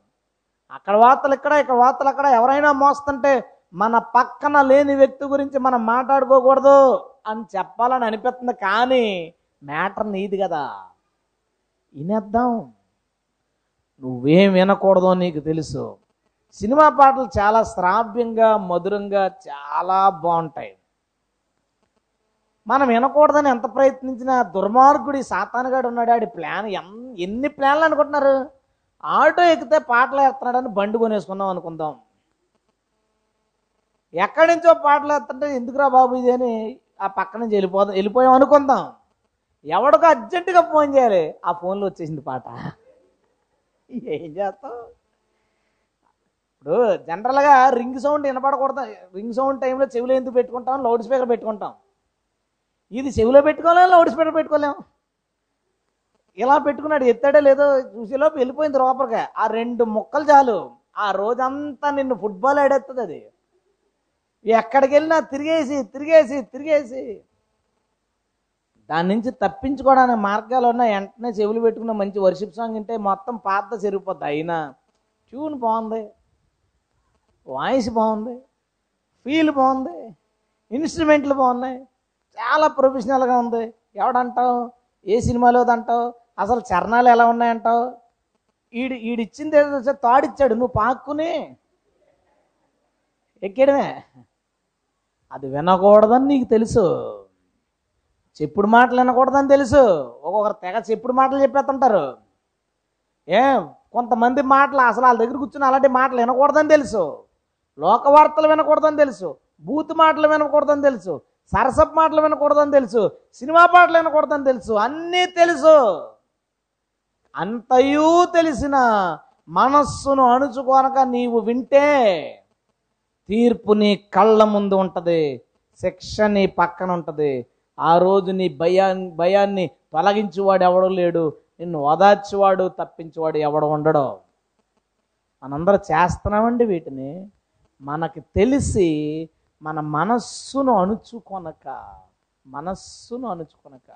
అక్కడ వార్తలు ఇక్కడ ఇక్కడ వార్తలు అక్కడ. ఎవరైనా మోస్తుంటే మన పక్కన లేని వ్యక్తి గురించి మనం మాట్లాడుకోకూడదు అని చెప్పాలని అనిపిస్తుంది కానీ మ్యాటర్ నీది కదా. వినేద్దాం. నువ్వేం వినకూడదో నీకు తెలుసు. సినిమా పాటలు చాలా శ్రావ్యంగా మధురంగా చాలా బాగుంటాయి. మనం వినకూడదని ఎంత ప్రయత్నించినా దుర్మార్గుడి సాతానుగాడు ఉన్నాడు. ఆడి ప్లాన్ ఎన్ని ప్లాన్లు అనుకుంటున్నారు? ఆటో ఎక్కితే పాటలు వేస్తున్నాడని బండి కొనేసుకున్నాం అనుకుందాం. ఎక్కడి నుంచో పాటలు వేస్తుంటే ఎందుకురా బాబు ఇది అని ఆ పక్క నుంచి వెళ్ళిపోదాం వెళ్ళిపోయాం అనుకుందాం. ఎవడికో అర్జెంటుగా ఫోన్ చేయాలి. ఆ ఫోన్లో వచ్చేసింది పాట. ఏం చేస్తాం? ఇప్పుడు జనరల్గా రింగ్ సౌండ్ వినపడకూడదు. రింగ్ సౌండ్ టైంలో చెవిలో ఎందుకు పెట్టుకుంటాం? లౌడ్ స్పీకర్ పెట్టుకుంటాం. ఇది చెవిలో పెట్టుకోలేం లౌడ్ స్పీకర్ పెట్టుకోలేం? ఇలా పెట్టుకున్నాడు ఎత్తాడో లేదో చూసేలోపు వెళ్ళిపోయింది లోపలికి. ఆ రెండు ముక్కలు చాలు. ఆ రోజంతా నిన్ను ఫుట్బాల్ ఆడేస్తుంది అది. ఎక్కడికి వెళ్ళినా తిరిగేసి తిరిగేసి తిరిగేసి. దాని నుంచి తప్పించుకోవడానికి మార్గాలు ఉన్న వెంటనే చెవులు పెట్టుకున్న మంచి వర్షిప్ సాంగ్ ఉంటే మొత్తం పాత చెరిగిపోద్ది. అయినా ట్యూన్ బాగుంది. వాయిస్ బాగుంది ఫీల్ బాగుంది ఇన్స్ట్రుమెంట్లు బాగున్నాయి చాలా ప్రొఫెషనల్గా ఉంది. ఎవడంటావు? ఏ సినిమాలో అంటావు? అసలు చరణాలు ఎలా ఉన్నాయంటావు? ఈడు ఈడిచ్చింది ఏదో తాడిచ్చాడు నువ్వు పాక్కుని ఎక్కడమే అది వినకూడదని నీకు తెలుసు. చెప్పుడు మాటలు వినకూడదని తెలుసు. ఒక్కొక్కరు తెగ చెప్పుడు మాటలు చెప్పేస్తుంటారు. ఏం? కొంతమంది మాటలు అసలు వాళ్ళ దగ్గర కూర్చుని అలాంటి మాటలు వినకూడదని తెలుసు. లోక వార్తలు వినకూడదని తెలుసు. బూత్ మాటలు వినకూడదని తెలుసు. సరసప్ మాటలు వినకూడదని తెలుసు. సినిమా పాటలు వినకూడదని తెలుసు. అన్నీ తెలుసు. అంతయూ తెలిసిన మనస్సును అణుచుకోనక నీవు వింటే తీర్పు నీ కళ్ళ ముందు ఉంటుంది. శిక్ష నీ పక్కన ఉంటుంది. ఆ రోజు నీ భయాన్ని భయాన్ని తొలగించేవాడు ఎవడు లేడు. నిన్ను ఓదార్చేవాడు తప్పించేవాడు ఎవడు ఉండడు. మనందరూ చేస్తున్నామండి వీటిని. మనకు తెలిసి మన మనస్సును అణుచుకొనక మనస్సును అణుచుకొనక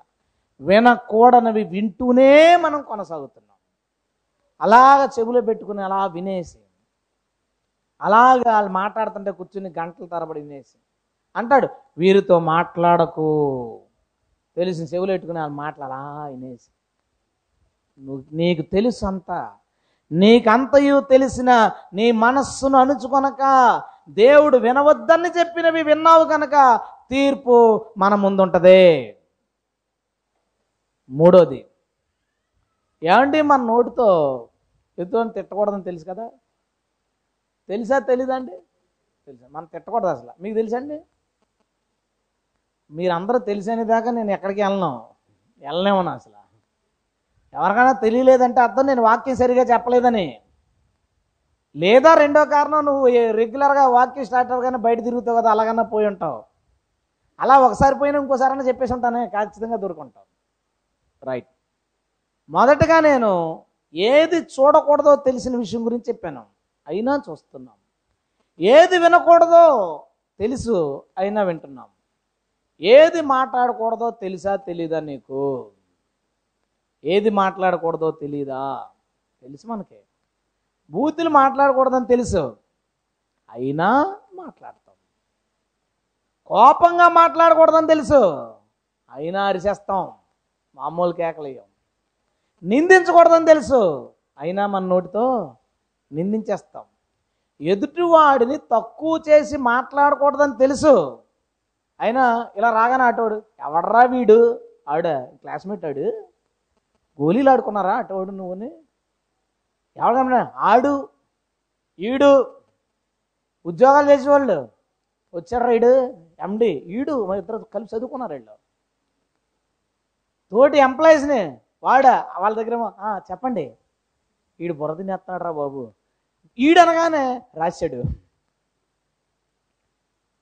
వినకూడనివి వింటూనే మనం కొనసాగుతున్నాం. అలాగ చెవులు పెట్టుకుని అలా వినేసి అలాగ వాళ్ళు మాట్లాడుతుంటే కూర్చుని గంటల తరబడి వినేసి అంటాడు వీరితో మాట్లాడకు. తెలిసి చెవులు పెట్టుకుని వాళ్ళు మాట్లాడాలా వినేసి నువ్వు నీకు తెలుసు అంతా నీకంతయు తెలిసిన నీ మనస్సును అణుచుకొనక దేవుడు వినవద్దని చెప్పినవి విన్నావు కనుక తీర్పు మన ముందుంటది. మూడోది ఏమండి మన నోటితో ఎదుటి తిట్టకూడదని తెలుసు కదా? తెలుసా తెలీదండి తెలుసా? మనం తిట్టకూడదు అసలు. మీకు తెలుసండి మీరందరూ తెలిసేదాకా నేను ఎక్కడికి వెళ్ళను. వెళ్ళలేమన్నా అసలు. ఎవరికైనా తెలియలేదంటే అర్థం నేను వాక్యం సరిగా చెప్పలేదని. లేదా రెండో కారణం నువ్వు రెగ్యులర్గా వాక్యం స్టార్ట్ కానీ బయట తిరుగుతావు కదా అలాగన్నా పోయి ఉంటావు. అలా ఒకసారి పోయినా ఇంకోసారైనా చెప్పేసి ఉంటానే ఖచ్చితంగా దొరుకుంటావు. రైట్. మొదటగా నేను ఏది చూడకూడదో తెలిసిన విషయం గురించి చెప్పాను. అయినా చూస్తున్నాం. ఏది వినకూడదో తెలుసు అయినా వింటున్నాం. ఏది మాట్లాడకూడదో తెలుసా తెలీదా నీకు? ఏది మాట్లాడకూడదో తెలీదా? తెలుసు మనకి. బూతులు మాట్లాడకూడదని తెలుసు. అయినా మాట్లాడతాం. కోపంగా మాట్లాడకూడదని తెలుసు. అయినా అరిచేస్తాం మామూలు కేకలేయం. నిందించకూడదని తెలుసు. అయినా మన నోటితో నిందించేస్తాం. ఎదుటివాడిని తక్కువ చేసి మాట్లాడకూడదని తెలుసు. అయినా ఇలా రాగానే అటోడు ఎవడరా వీడు? ఆడ క్లాస్మేట్ ఆడు. గోళీలు ఆడుకున్నారా అటోడు నువ్వుని ఎవడన్నా ఆడు ఈడు ఉద్యోగాలు చేసేవాళ్ళు. వచ్చారా ఈడు ఎండి ఈడు మా ఇద్దరు కలిసి చదువుకున్నారు వీళ్ళు. తోటి ఎంప్లాయీస్ని వాడా? వాళ్ళ దగ్గర చెప్పండి. ఈడు బుర్ర తినేస్తున్నాడు బాబు. ఈడు అనగానే రాశాడు.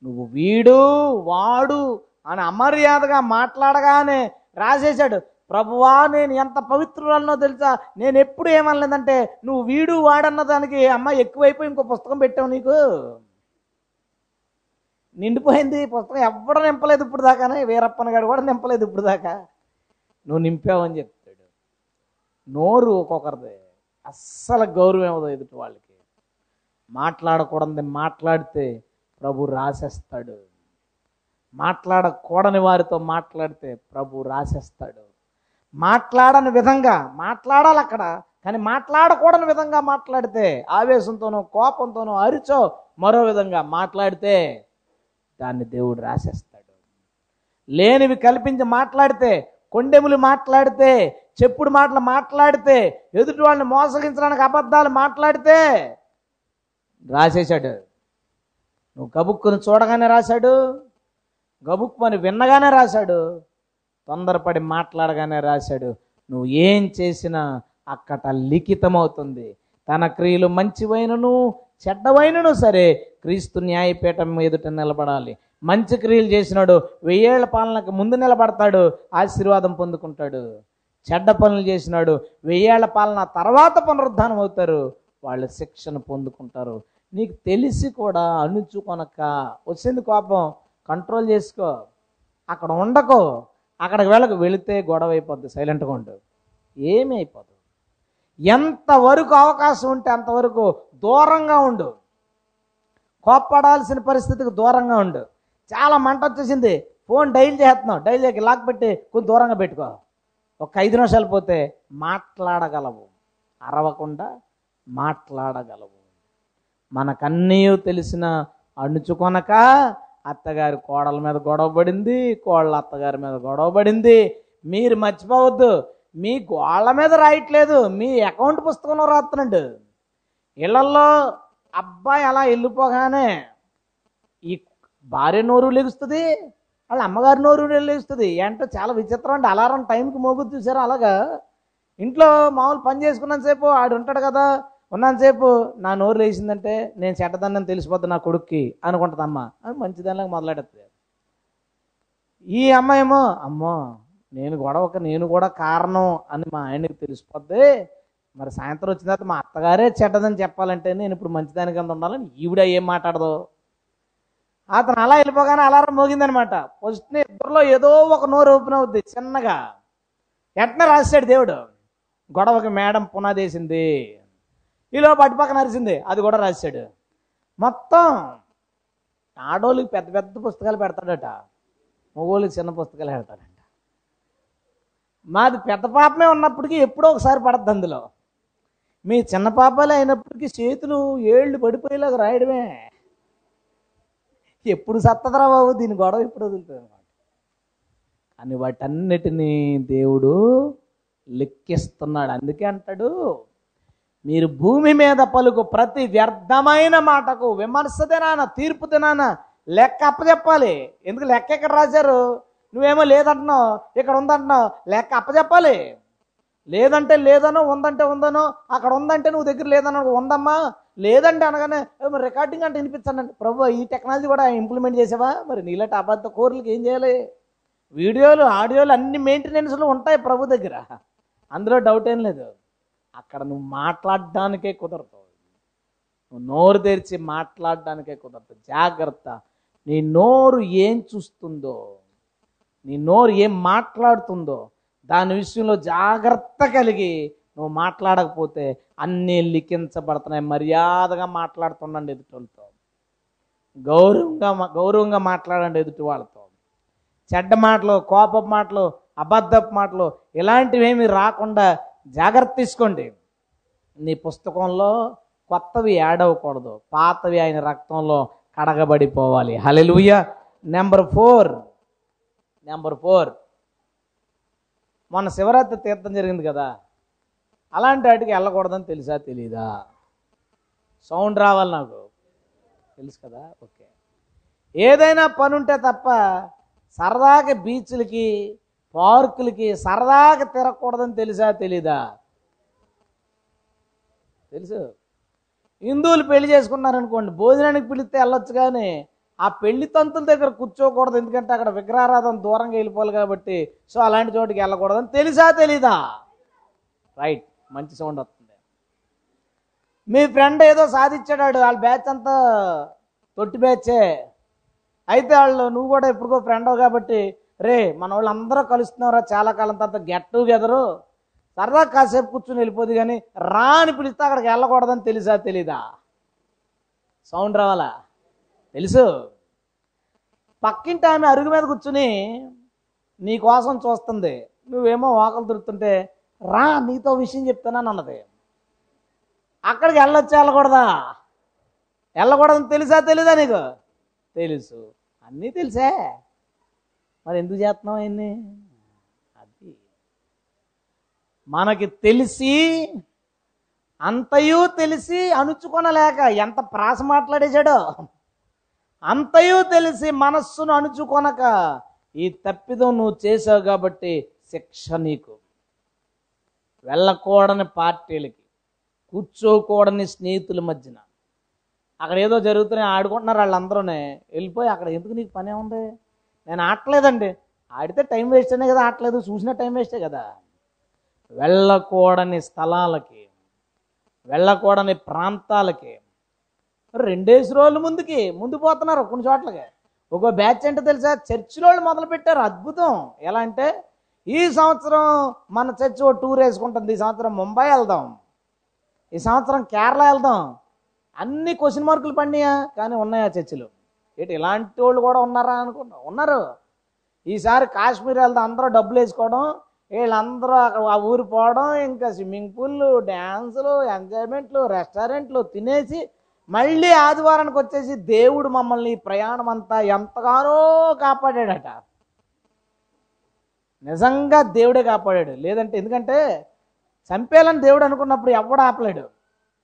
నువ్వు వీడు వాడు అని అమర్యాదగా మాట్లాడగానే రాసేశాడు. ప్రభువా నేను ఎంత పవిత్రురాలనో తెలుసా? నేను ఎప్పుడు ఏమనలేదంటే నువ్వు వీడు వాడన్న దానికి అమ్మ ఎక్కువైపోయి ఇంకో పుస్తకం పెట్టావు నీకు. నిండిపోయింది పుస్తకం ఎవ్వడం నింపలేదు ఇప్పుడు దాకానే. వీరప్పన గారు కూడా నింపలేదు ఇప్పుడు దాకా. నువ్వు నింపావని చెప్తాడు. నోరు ఒక్కొక్కరిది. అస్సలు గౌరవం ఇవ్వదు ఎదుటి వాళ్ళకి. మాట్లాడకూడదు మాట్లాడితే ప్రభు రాసేస్తాడు. మాట్లాడకూడని వారితో మాట్లాడితే ప్రభు రాసేస్తాడు. మాట్లాడని విధంగా మాట్లాడాలి అక్కడ కానీ మాట్లాడకూడని విధంగా మాట్లాడితే ఆవేశంతోనో కోపంతోనో అరిచో మరో విధంగా మాట్లాడితే దాన్ని దేవుడు రాసేస్తాడు. లేనివి కల్పించి మాట్లాడితే కొండెములు మాట్లాడితే చెప్పుడు మాటలు మాట్లాడితే ఎదుటి వాళ్ళని మోసగించడానికి అబద్ధాలు మాట్లాడితే రాసేశాడు. నువ్వు గబుక్కుని చూడగానే రాశాడు గబుక్కుని విన్నగానే రాశాడు. తొందరపడి మాట్లాడగానే రాశాడు నువ్వు ఏం చేసినా అక్కట లిఖితమవుతుంది. తన క్రియలు మంచివైనను చెడ్డవైనను సరే క్రీస్తు న్యాయపీఠం ఎదుట నిలబడాలి. మంచి క్రియలు చేసినాడు వెయ్యేళ్ళ పాలనకు ముందు నిలబడతాడు ఆశీర్వాదం పొందుకుంటాడు. చెడ్డ పనులు చేసినాడు వెయ్యేళ్ళ పాలన తర్వాత పునరుద్ధానం అవుతారు. వాళ్ళు శిక్షను పొందుకుంటారు. నీకు తెలిసి కూడా అణుచుకొనక వచ్చింది కోపం కంట్రోల్ చేసుకో. అక్కడ ఉండకో. అక్కడికి వెళ్ళకు వెళితే గొడవ అయిపోద్ది సైలెంట్గా ఉండదు ఏమీ అయిపోదు. ఎంతవరకు అవకాశం ఉంటే అంతవరకు దూరంగా ఉండు. కోప్పడాల్సిన పరిస్థితికి దూరంగా ఉండు. చాలా మంట వచ్చేసింది. ఫోన్ డైల్ చేస్తున్నావు. డైల్ చేయక లాక్ పెట్టి కొంచెం దూరంగా పెట్టుకో. ఒక ఐదు నిమిషాలు పోతే మాట్లాడగలవు. అరవకుండా మాట్లాడగలవు. మనకన్నీ తెలిసిన అణుచుకొనక అత్తగారి కోడల మీద గొడవ పడింది కోళ్ళ అత్తగారి మీద గొడవ పడింది. మీరు మర్చిపోవద్దు మీ గోళ్ళ మీద రాయట్లేదు మీ అకౌంట్ పుస్తకంలో రాస్తున్నాడు. ఇళ్ళల్లో అబ్బాయి అలా వెళ్ళిపోగానే ఈ భార్య నోరు లెగుస్తుంది వాళ్ళ అమ్మగారి నోరు లెగుస్తుంది. ఏంటో చాలా విచిత్రం అండి. అలారం టైంకి మోగుద్దు చూసారా అలాగా ఇంట్లో మామూలు పని చేసుకున్నంతసేపు ఆడు ఉంటాడు కదా ఉన్నంతసేపు నా నోరు లేచిందంటే నేను చెడ్డదన్నని తెలిసిపోద్ది నా కొడుక్కి అనుకుంటుంది అమ్మ అది మంచిదానిలాగా మొదలెడుతుంది. ఈ అమ్మాయేమో అమ్మో నేను గొడవక నేను కూడా కారణం అని మా ఆయనకి తెలిసిపోద్ది. మరి సాయంత్రం వచ్చిన తర్వాత మా అత్తగారే చెడ్డదని చెప్పాలంటే నేను ఇప్పుడు మంచిదాని కింద ఉండాలని ఈవిడ ఏం మాట్లాడదు. అతను అలా వెళ్ళిపోగానే అలారం మోగిందనమాట. ఫస్ట్ ఇద్దరిలో ఏదో ఒక నోరు ఓపెన్ అవుద్ది చిన్నగా. ఎట్లా రాశాడు దేవుడు? గొడవకి మేడం పునాదేసింది. ఈలో పట్టుపక్కన అరిసింది. అది కూడా రాశాడు. మొత్తం ఆడోళ్ళకి పెద్ద పెద్ద పుస్తకాలు పెడతాడట. మగోళ్ళకి చిన్న పుస్తకాలు పెడతాడంట. మాది పెద్ద పాపమే ఉన్నప్పటికీ ఎప్పుడో ఒకసారి పడద్దు అందులో. మీ చిన్న పాపాలే అయినప్పటికీ చేతులు ఏళ్ళు పడిపోయేలాగా రాయడమే. ఎప్పుడు సత్తదరా బాబు దీని గొడవ ఎప్పుడు వదులుతుంది అనమాట అని వాటన్నిటినీ దేవుడు లెక్కిస్తున్నాడు అందుకే అంటాడు మీరు భూమి మీద పలుకు ప్రతి వ్యర్థమైన మాటకు విమర్శ తినాన తీర్పు తినాన? లెక్క అప్పచెప్పాలి ఎందుకు లెక్క ఎక్కడ రాశారు? నువ్వేమో లేదంటున్నావు ఇక్కడ ఉందంటున్నావు లెక్క అప్పచెప్పాలి లేదంటే లేదనో ఉందంటే ఉందనో అక్కడ ఉందంటే నువ్వు దగ్గర లేదనో ఉందమ్మా. లేదంటే అనగానే మరి రికార్డింగ్ అంటే వినిపించండి ప్రభు ఈ టెక్నాలజీ కూడా ఇంప్లిమెంట్ చేసావా? మరి నీలాంటి అబద్ధ కోర్లకి ఏం చేయాలి? వీడియోలు ఆడియోలు అన్ని మెయింటెనెన్స్లు ఉంటాయి ప్రభు దగ్గర. అందులో డౌట్ ఏం లేదు. అక్కడ నువ్వు మాట్లాడడానికే కుదరదు. నువ్వు నోరు తెరిచి మాట్లాడడానికే కుదరదు. జాగ్రత్త. నీ నోరు ఏం చూస్తుందో నీ నోరు ఏం మాట్లాడుతుందో దాని విషయంలో జాగ్రత్త కలిగి నువ్వు మాట్లాడకపోతే అన్నీ లిఖించబడుతున్నాయి. మర్యాదగా మాట్లాడుతుండండి ఎదుటితో గౌరవంగా గౌరవంగా మాట్లాడండి ఎదుటి వాళ్ళతో చెడ్డ మాటలు కోపపు మాటలు అబద్ధపు మాటలు ఇలాంటివేమీ రాకుండా జాగ్రత్త తీసుకోండి. నీ పుస్తకంలో కొత్తవి యాడ్ అవ్వకూడదు. పాతవి ఆయన రక్తంలో కడగబడిపోవాలి. Hallelujah number four number four మొన్న శివరాత్రి తీర్థం జరిగింది కదా. అలాంటి వాటికి వెళ్ళకూడదని తెలుసా తెలీదా? సౌండ్ రావాలి నాకు. తెలుసు కదా? ఓకే ఏదైనా పని ఉంటే తప్ప సరదాగా బీచ్లకి పార్కులకి సరదాగా తిరగకూడదని తెలుసా తెలీదా? తెలుసు. హిందువులు పెళ్ళి చేసుకున్నారనుకోండి భోజనానికి పిలిస్తే వెళ్ళొచ్చు కానీ ఆ పెళ్ళి తంతుల దగ్గర కూర్చోకూడదు ఎందుకంటే అక్కడ విగ్రహారాధన దూరంగా వెళ్ళిపోవాలి కాబట్టి సో అలాంటి చోటుకి వెళ్ళకూడదని తెలుసా తెలీదా? రైట్ మంచి సౌండ్ వస్తుంది. మీ ఫ్రెండ్ ఏదో సాధించాడు వాళ్ళ బ్యాచ్ అంతా తొట్టి బ్యాచే. అయితే వాళ్ళు నువ్వు కూడా ఎప్పుడుకో ఫ్రెండ్ కాబట్టి రే మన వాళ్ళు అందరూ కలుస్తున్నారా చాలా కాలం తర్వాత గెట్ టుగెదరు సరదా కాసేపు కూర్చుని వెళ్ళిపోదు కానీ రా అని పిలిస్తే అక్కడికి వెళ్ళకూడదని తెలుసా తెలీదా? సౌండ్ రావాలా? తెలుసు. పక్కింటి ఆమె అరుగు మీద కూర్చుని నీ కోసం చూస్తుంది. నువ్వేమో వాకలు దొరుకుతుంటే రా నీతో విషయం చెప్తానని అన్నది. అక్కడికి వెళ్ళొచ్చు వెళ్ళకూడదా? వెళ్ళకూడదని తెలుసా తెలీదా నీకు? తెలుసు. అన్నీ తెలుసే. మరి ఎందుకు చేస్తున్నాం ఆయన్ని? అది మనకి తెలిసి అంతయు తెలిసి అణుచుకొనలేక ఎంత ప్రాస మాట్లాడేశాడో అంతయు తెలిసి మనస్సును అణుచుకొనక ఈ తప్పిదం నువ్వు చేసావు కాబట్టి శిక్ష నీకు. వెళ్ళకూడని పార్టీలకి కూర్చోకూడని స్నేహితుల మధ్యన. అక్కడ ఏదో జరుగుతున్నాయి ఆడుకుంటున్నారు వాళ్ళందరూనే. వెళ్ళిపోయి అక్కడ ఎందుకు నీకు పనే ఉంది నేను ఆడలేదండి ఆడితే టైం వేస్ట్ అనే కదా ఆడలేదు చూసిన టైం వేస్టే కదా. వెళ్ళకూడని స్థలాలకి వెళ్ళకూడని ప్రాంతాలకి రెండేసి రోజుల ముందుకి ముందు పోతున్నారు కొన్ని చోట్లకి. ఒక బ్యాచ్ అంటే తెలుసా చర్చిలో వాళ్ళు మొదలు పెట్టారు అద్భుతం. ఎలా అంటే ఈ సంవత్సరం మన చర్చి ఓ టూర్ వేసుకుంటుంది. ఈ సంవత్సరం ముంబై వెళ్దాం. ఈ సంవత్సరం కేరళ వెళ్దాం. అన్ని క్వశ్చన్ మార్కులు పడినాయా కానీ ఉన్నాయా చర్చిలు? ఏంటి ఇలాంటి వాళ్ళు కూడా ఉన్నారా అనుకుంటా ఉన్నారు. ఈసారి కాశ్మీర్ వెళ్తే అందరూ డబ్బులు వేసుకోవడం వీళ్ళందరూ అక్కడ ఆ ఊరు పోవడం ఇంకా స్విమ్మింగ్ పూల్లు డ్యాన్సులు ఎంజాయ్మెంట్లు రెస్టారెంట్లు తినేసి మళ్ళీ ఆదివారానికి వచ్చేసి దేవుడు మమ్మల్ని ప్రయాణం అంతా ఎంతగానో కాపాడాడట. నిజంగా దేవుడే కాపాడాడు. లేదంటే ఎందుకంటే చంపేయాలని దేవుడు అనుకున్నప్పుడు ఎవడు ఆపలేడు.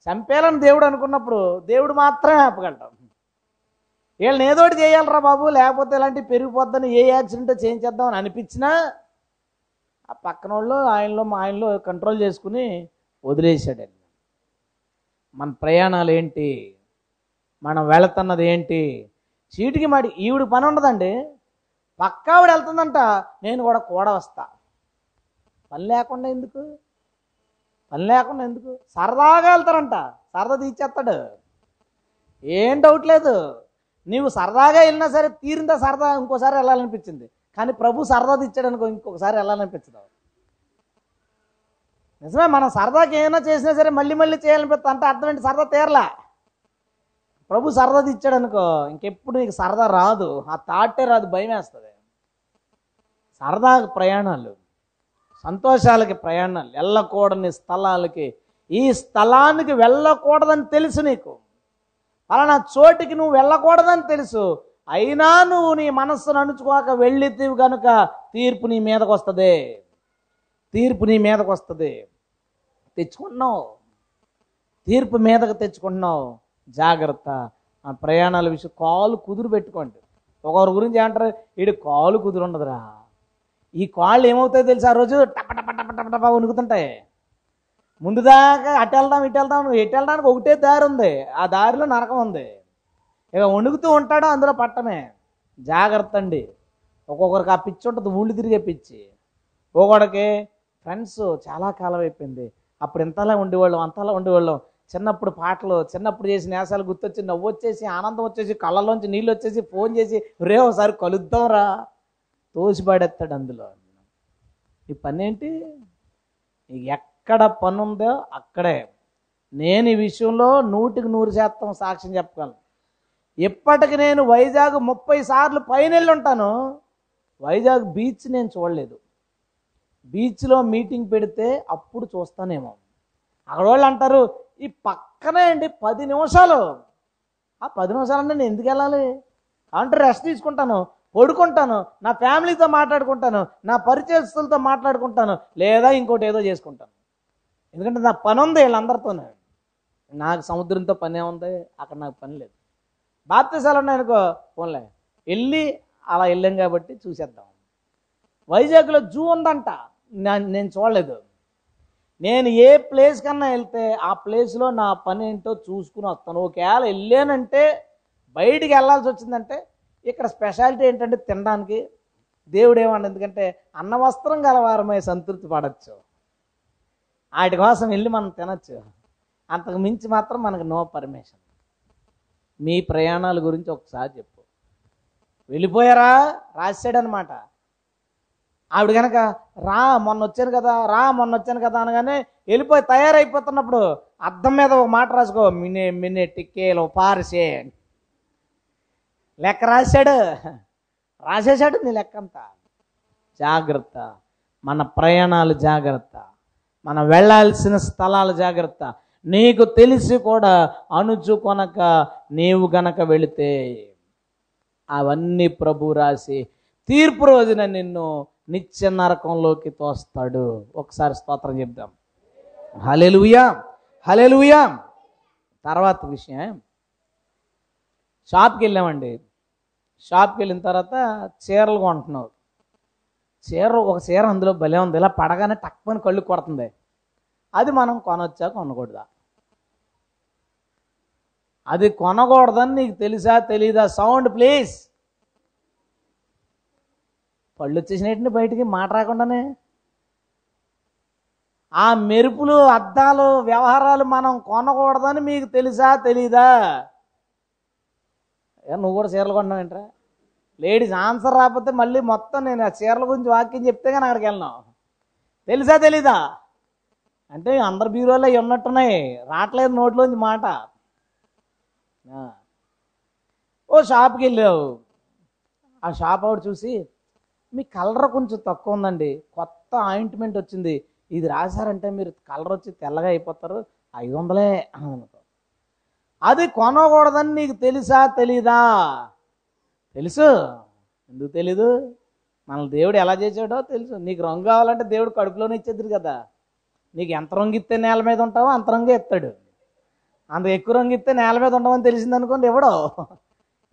చంపేయాలని దేవుడు అనుకున్నప్పుడు దేవుడు మాత్రమే ఆపగలడు. వీళ్ళని ఏదోటి చేయాలరా బాబు లేకపోతే ఇలాంటి పెరిగిపోద్దని ఏ యాక్సిడెంట్ చేయించేద్దామని అనిపించినా ఆ పక్కన వాళ్ళు ఆయనలో మా ఆయనలో కంట్రోల్ చేసుకుని వదిలేశాడు మన ప్రయాణాలు ఏంటి? మనం వెళుతున్నది ఏంటి? చీటికి మాడి ఈవిడ పని ఉండదండి. పక్కావిడ వెళ్తుందంట నేను కూడా కూడా వస్తా. పని లేకుండా ఎందుకు? పని లేకుండా ఎందుకు? సరదాగా వెళ్తారంట సరదా తీసేస్తాడు ఏం డౌట్ లేదు. నీవు సరదాగా వెళ్ళినా సరే తీరిందా సరదా ఇంకోసారి వెళ్ళాలనిపించింది. కానీ ప్రభు సరదా తీర్చాడు అనుకో ఇంకొకసారి వెళ్ళాలనిపించదు. నిజమే మనం సరదాకి ఏమైనా చేసినా సరే మళ్ళీ మళ్ళీ చేయాలనిపిస్తుంది అంటే అర్థం ఏంటి? సరదా తీరలా? ప్రభు సరదా తీర్చాడు అనుకో ఇంకెప్పుడు నీకు సరదా రాదు. ఆ తాటే రాదు భయం వేస్తుంది. సరదా ప్రయాణాలు సంతోషాలకి ప్రయాణాలు వెళ్ళకూడని స్థలాలకి ఈ స్థలానికి వెళ్ళకూడదని తెలుసు నీకు. పలానా చోటికి నువ్వు వెళ్ళకూడదని తెలుసు. అయినా నువ్వు నీ మనస్సును అణుచుకోక వెళ్ళితివి కనుక తీర్పు నీ మీదకు వస్తుంది. తీర్పు నీ మీదకు వస్తుంది. తెచ్చుకుంటున్నావు. తీర్పు మీదకు తెచ్చుకుంటున్నావు. జాగ్రత్త. ఆ ప్రయాణాల విషయం కాలు కుదురు పెట్టుకోండి. ఒకరి గురించి ఏమంటారు వీడి కాలు కుదురు ఉండదురా ఈ కాళ్ళు ఏమవుతాయో తెలుసు ఆ రోజు? టప టప టప టప టప ఉనుకుతుంటాయి ముందు దాకా అటు వెళ్దాం ఇటు వెళ్దాం ఎటు వెళ్ళడానికి ఒకటే దారి ఉంది. ఆ దారిలో నరకం ఉంది. ఇక వణుకుతూ ఉంటాడు అందులో పట్టమే. జాగ్రత్త అండి. ఒక్కొక్కరికి ఆ పిచ్చి ఉంటుంది ఊళ్ళు తిరిగే పిచ్చి. ఒక్కొక్కడికి ఫ్రెండ్స్ చాలా కాలం అయిపోయింది. అప్పుడు ఇంతలా ఉండేవాళ్ళం అంతలా ఉండేవాళ్ళం. చిన్నప్పుడు పాటలు చిన్నప్పుడు చేసి నేసాలు గుర్తొచ్చి నవ్వు వచ్చేసి ఆనందం వచ్చేసి కళ్ళలోంచి నీళ్ళు వచ్చేసి ఫోన్ చేసి రే ఒకసారి కలుద్దాం రా. తోసిపాడేస్తాడు అందులో. ఈ పని ఏంటి ఎక్క ఎక్కడ పని ఉందో అక్కడే. నేను ఈ విషయంలో నూటికి నూరు శాతం సాక్ష్యం చెప్పగలను. ఇప్పటికి నేను వైజాగ్ ముప్పై సార్లు పైన వెళ్ళి ఉంటాను వైజాగ్ బీచ్ నేను చూడలేదు. బీచ్లో మీటింగ్ పెడితే అప్పుడు చూస్తానేమో. అక్కడ వాళ్ళు అంటారు ఈ పక్కనే అండి పది నిమిషాలు. ఆ పది నిమిషాలు అంటే నేను ఎందుకు వెళ్ళాలి? అంటే రెస్ట్ తీసుకుంటాను పడుకుంటాను నా ఫ్యామిలీతో మాట్లాడుకుంటాను నా పరిచయస్తులతో మాట్లాడుకుంటాను లేదా ఇంకోటి ఏదో చేసుకుంటాను. ఎందుకంటే నా పని ఉంది వీళ్ళందరితోనే. నాకు సముద్రంతో పని ఏముంది అక్కడ నాకు పని లేదు. బాప్తీసాలు ఉన్నాయనుకో పోన్లే. వెళ్ళి అలా వెళ్ళాం కాబట్టి చూసేద్దాం. వైజాగ్లో జూ ఉందంట. నేను చూడలేదు. నేను ఏ ప్లేస్ కన్నా వెళ్తే ఆ ప్లేస్లో నా పని ఏంటో చూసుకుని వస్తాను. ఒకవేళ వెళ్ళానంటే బయటికి వెళ్ళాల్సి వచ్చిందంటే ఇక్కడ స్పెషాలిటీ ఏంటంటే తినడానికి దేవుడు ఏమన్నా ఎందుకంటే అన్నవస్త్రం గలవారమై సంతృప్తి పడచ్చు. వాటి కోసం వెళ్ళి మనం తినచ్చు. అంతకు మించి మాత్రం మనకు నో పర్మిషన్ మీ ప్రయాణాల గురించి ఒకసారి చెప్పు. వెళ్ళిపోయారా? రాశాడనమాట. ఆవిడ కనుక రా మొన్న వచ్చాను కదా రా మొన్న వచ్చాను కదా అనగానే వెళ్ళిపోయి తయారైపోతున్నప్పుడు అద్దం మీద ఒక మాట రాసుకో మినే మినే టిక్కేలు పారిసే. లెక్క రాశాడు. రాసేశాడు నీ లెక్క అంతా జాగ్రత్త. మన ప్రయాణాలు జాగ్రత్త. మనం వెళ్ళాల్సిన స్థలాల జాగ్రత్త. నీకు తెలిసి కూడా అణుచుకొనక నీవు గనక వెళితే అవన్నీ ప్రభు రాసి తీర్పు రోజున నిన్ను నిత్య నరకంలోకి తోస్తాడు. ఒకసారి స్తోత్రం చెప్దాం. హలెలుయా హలెలుయా తర్వాత విషయం. షాప్కి వెళ్ళామండి. షాప్కి వెళ్ళిన తర్వాత చీరలు కొంటున్నావు. చీర ఒక చీర అందులో భలే ఉంది. ఇలా పడగానే టక్కుని కళ్ళు కొడుతుంది. అది మనం కొనొచ్చా కొనకూడదా? అది కొనకూడదని నీకు తెలుసా తెలీదా? Sound please. పళ్ళు వచ్చేసినట్టుని బయటికి మాట రాకుండానే. ఆ మెరుపులు అద్దాలు వ్యవహారాలు మనం కొనకూడదని మీకు తెలుసా తెలీదా? నువ్వు కూడా చీరలు కొన్నావు ఏంట్రా లేడీస్ ఆన్సర్ రాకపోతే మళ్ళీ మొత్తం నేను ఆ చీరల గురించి వాక్యం చెప్తే కానీ అక్కడికి వెళ్ళను. తెలుసా తెలీదా? అంటే అందరు బీరోలో అవి ఉన్నట్టున్నాయి. రావట్లేదు నోట్లోంచి మాట. ఓ షాప్కి వెళ్ళావు. ఆ షాప్ ఆవిడ చూసి మీ కలర్ కొంచెం తక్కువ ఉందండి. కొత్త ఆయింట్మెంట్ వచ్చింది. ఇది రాశారంటే మీరు కలర్ వచ్చి తెల్లగా అయిపోతారు. ఐదు వందలే అనుకో. అది కొనకూడదని నీకు తెలుసా తెలీదా? తెలుసు. ఎందుకు తెలీదు? మన దేవుడు ఎలా చేసాడో తెలుసు. నీకు రంగు కావాలంటే దేవుడు కడుపులోనే ఇచ్చేద్దరు కదా. నీకు ఎంత రంగు ఇస్తే నేల మీద ఉంటావో అంత రంగు ఇస్తాడు. అంత ఎక్కువ రంగు ఇస్తే నేల మీద ఉండమని తెలిసింది అనుకోండి ఎవడో.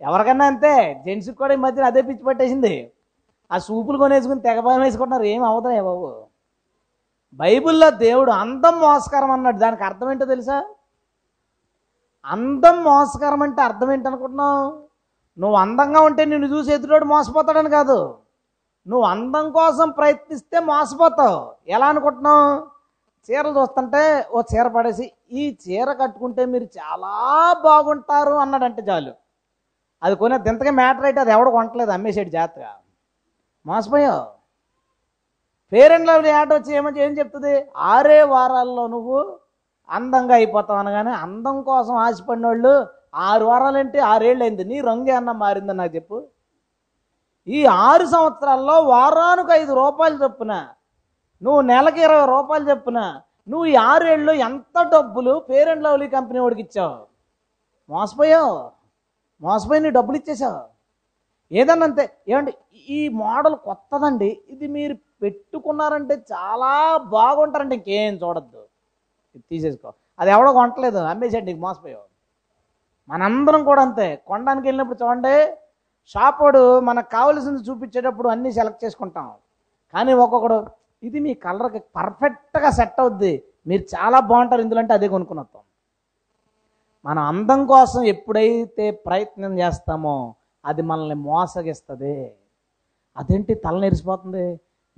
ఎవరికన్నా అంతే. జెంట్స్కి కూడా ఈ మధ్యన అదే పిచ్చి పట్టేసింది. ఆ సూపులు కొనేసుకుని తెగభయం వేసుకుంటున్నారు. ఏం అవుతాయి బాబు. బైబిల్లో దేవుడు అందం మోసకరం అన్నాడు. దానికి అర్థం ఏంటో తెలుసా? అందం మోసకరం అంటే అర్థం ఏంటనుకుంటున్నావు? నువ్వు అందంగా ఉంటే నిన్ను చూసి ఎదుటోడు మోసపోతాడని కాదు. నువ్వు అందం కోసం ప్రయత్నిస్తే మోసపోతావు. ఎలా అనుకుంటున్నావు? చీరలు చూస్తుంటే ఓ చీర పడేసి ఈ చీర కట్టుకుంటే మీరు చాలా బాగుంటారు అన్నాడంటే చాలు. అది కొనే దింతగా మ్యాటర్ అయితే అది ఎవడు కొనట్లేదు అమ్మేసాడు జాతర. మోసపోయావు. ఫేర్ లవ్లీ యాడ్ వచ్చి ఏమని ఏం చెప్తుంది? ఆరే వారాల్లో నువ్వు అందంగా అయిపోతావు అనగానే అందం కోసం ఆశపడిన వాళ్ళు ఆరు వారాలంటే ఆరేళ్ళు అయింది నీ రంగు అన్న మారిందని నాకు చెప్పు. ఈ ఆరు సంవత్సరాల్లో వారానికి ఐదు రూపాయలు చొప్పున నువ్వు నెలకి ఇరవై రూపాయలు చొప్పున నువ్వు ఈ ఆరేళ్ళు ఎంత డబ్బులు పేరెంట్ లవ్లీ కంపెనీ వాడికి ఇచ్చావు? మోసపోయావు? మోసపోయి నీ డబ్బులు ఇచ్చేసావు? ఏదన్నా అంతే. ఏమండి ఈ మోడల్ కొత్తదండి. ఇది మీరు పెట్టుకున్నారంటే చాలా బాగుంటారంటే ఇంకేం చూడొద్దు. ఇది తీసేసుకో. అది ఎవడో కొనట్లేదు. అమ్మేసాడు నీకు మోసపోయావు. మనందరం కూడా అంతే. కొనడానికి వెళ్ళినప్పుడు చూడండి షాప్ మనకు కావలసింది చూపించేటప్పుడు అన్నీ సెలెక్ట్ చేసుకుంటాం. కానీ ఒక్కొక్కడు ఇది మీ కలర్కి పర్ఫెక్ట్గా సెట్ అవుద్ది. మీరు చాలా బాగుంటారు ఇందులో అంటే అదే కొనుక్కుని వస్తాం. మన అందం కోసం ఎప్పుడైతే ప్రయత్నం చేస్తామో అది మనల్ని మోసగిస్తుంది. అదేంటి తల నెరిసిపోతుంది?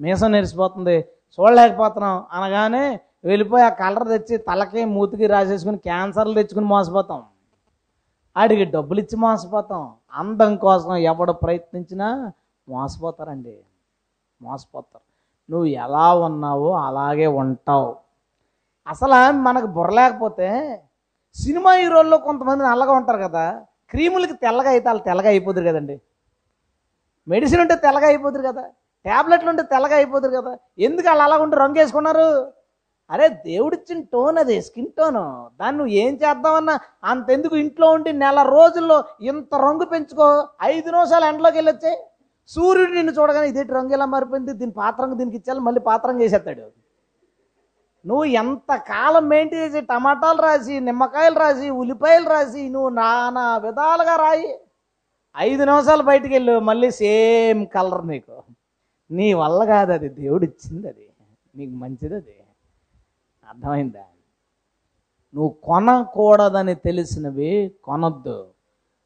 మీసం నెరిసిపోతుంది? చూడలేకపోతున్నాం అనగానే వెళ్ళిపోయి ఆ కలర్ తెచ్చి తలకి మూతికి రాసేసుకుని క్యాన్సర్లు తెచ్చుకుని మోసపోతాం. ఆడికి డబ్బులు ఇచ్చి మోసపోతాం. అందం కోసం ఎవడు ప్రయత్నించినా మోసపోతారండి. మోసపోతారు. నువ్వు ఎలా ఉన్నావో అలాగే ఉంటావు. అసలు మనకు బుర్ర లేకపోతే సినిమా హీరోల్లో కొంతమంది నల్లగా ఉంటారు కదా క్రీములకి తెల్లగా అయితే వాళ్ళు తెల్లగా అయిపోతుంది కదండి. మెడిసిన్ ఉంటే తెల్లగా అయిపోతుంది కదా ట్యాబ్లెట్లు ఉంటే తెల్లగా అయిపోతుంది కదా ఎందుకు వాళ్ళు అలా ఉంటే రంగు వేసుకున్నారు? అరే దేవుడిచ్చిన టోన్ అది స్కిన్ టోన్. దాన్ని నువ్వు ఏం చేద్దామన్నా అంతెందుకు ఇంట్లో ఉండి నెల రోజుల్లో ఇంత రంగు పెంచుకో. ఐదు నిమిషాలు ఎండలోకి వెళ్ళొచ్చే సూర్యుడు నిన్ను చూడగానే ఇదేంటి రంగు ఎలా మారిపోయింది? దీని పాత్రంగా దీనికి ఇచ్చాలి మళ్ళీ పాత్రం వేసేస్తాడు నువ్వు ఎంత కాలం మెయింటైన్ చేసి టమాటాలు రాసి నిమ్మకాయలు రాసి ఉల్లిపాయలు రాసి నువ్వు నానా విధాలుగా రాయి. ఐదు నిమిషాలు బయటికి వెళ్ళు మళ్ళీ సేమ్ కలర్ నీకు. నీ వల్ల కాదు అది దేవుడు ఇచ్చింది అది. నీకు మంచిది అది. అర్థమైందా? నువ్వు కొనకూడదని తెలిసినవి కొనొద్దు.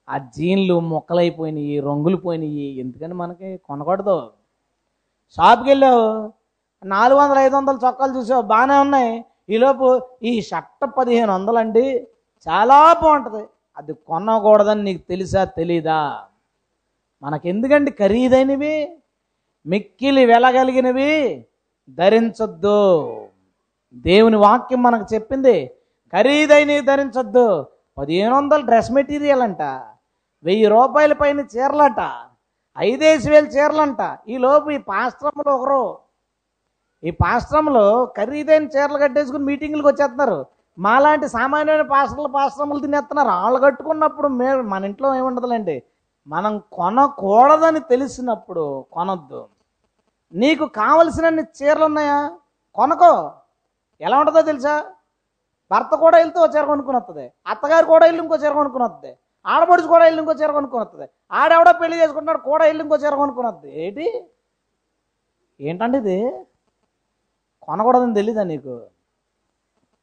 ఆ జీన్లు మొక్కలైపోయినాయి రంగులు పోయినాయి ఎందుకని మనకి కొనకూడదు? షాప్కి వెళ్ళావు నాలుగు వందల ఐదు వందల చొక్కాలు చూసావు బాగానే ఉన్నాయి. ఈలోపు ఈ షర్ట్ పదిహేను వందలండి చాలా బాగుంటుంది. అది కొనకూడదని నీకు తెలుసా తెలీదా? మనకెందుకండి ఖరీదైనవి? మిక్కిలి వెలగలిగినవి? ధరించొద్దు. దేవుని వాక్యం మనకు చెప్పింది ఖరీదైనవి ధరించొద్దు. పదిహేను వందల డ్రెస్ మెటీరియల్ అంట వెయ్యి రూపాయల పైన చీరలట ఐదేసి వేలు చీరలంట. ఈ లోపు ఈ పాశ్రమంలో ఒకరు ఈ పాశ్రమంలో ఖరీదైన చీరలు కట్టేసుకుని మీటింగ్లకు వచ్చేస్తున్నారు. మాలాంటి సామాన్యమైన పాశ్రమలు పాశ్రమలు తినేస్తున్నారు. వాళ్ళు కట్టుకున్నప్పుడు మే మన ఇంట్లో ఏముండదులేండి. మనం కొనకూడదని తెలిసినప్పుడు కొనొద్దు. నీకు కావలసినన్ని చీరలు ఉన్నాయా కొనకో ఎలా ఉంటుందో తెలుసా? భర్త కూడా వెళ్తే ఒక చీర కొనుక్కుని వస్తుంది అత్తగారు కూడా వెళ్ళి ఇంకో చీర కొనుక్కుని వస్తుంది ఆడపడుచు కూడా వెళ్ళి ఇంకో చీర కొనుక్కుని వస్తుంది ఆడెవడో పెళ్ళి చేసుకుంటున్నాడు కూడా వెళ్ళి ఇంకో చీర కొనుక్కుని వస్తుంది ఏంటి? ఏంటంటే ఇది? కొనకూడదని తెలీదా నీకు?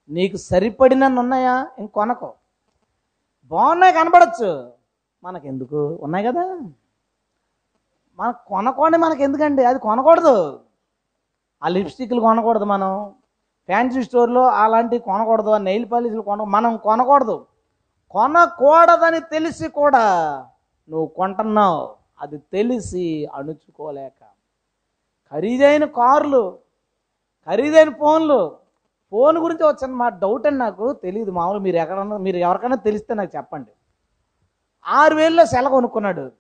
నీకు సరిపడినన్ను ఉన్నాయా? ఇంక కొనకో. బాగున్నాయి కనపడచ్చు మనకెందుకు? ఉన్నాయి కదా. మనకు కొనకోండి మనకి ఎందుకండి అది కొనకూడదు. ఆ లిప్స్టిక్లు కొనకూడదు మనం. ఫ్యాన్సీ స్టోర్లో అలాంటివి కొనకూడదు నెయిల్ పాలిష్లు కొన మనం కొనకూడదు. కొనకూడదని తెలిసి కూడా నువ్వు కొంటున్నావు. అది తెలిసి అణుచుకోలేక. ఖరీదైన కార్లు ఖరీదైన ఫోన్లు. ఫోన్ గురించి వచ్చిన మా డౌట్ అని నాకు. తెలియదు మామూలు. మీరు ఎక్కడన్నా మీరు ఎవరికైనా తెలిస్తే నాకు చెప్పండి. ఆరు వేల్లో సెల కొనుక్కున్నాడు.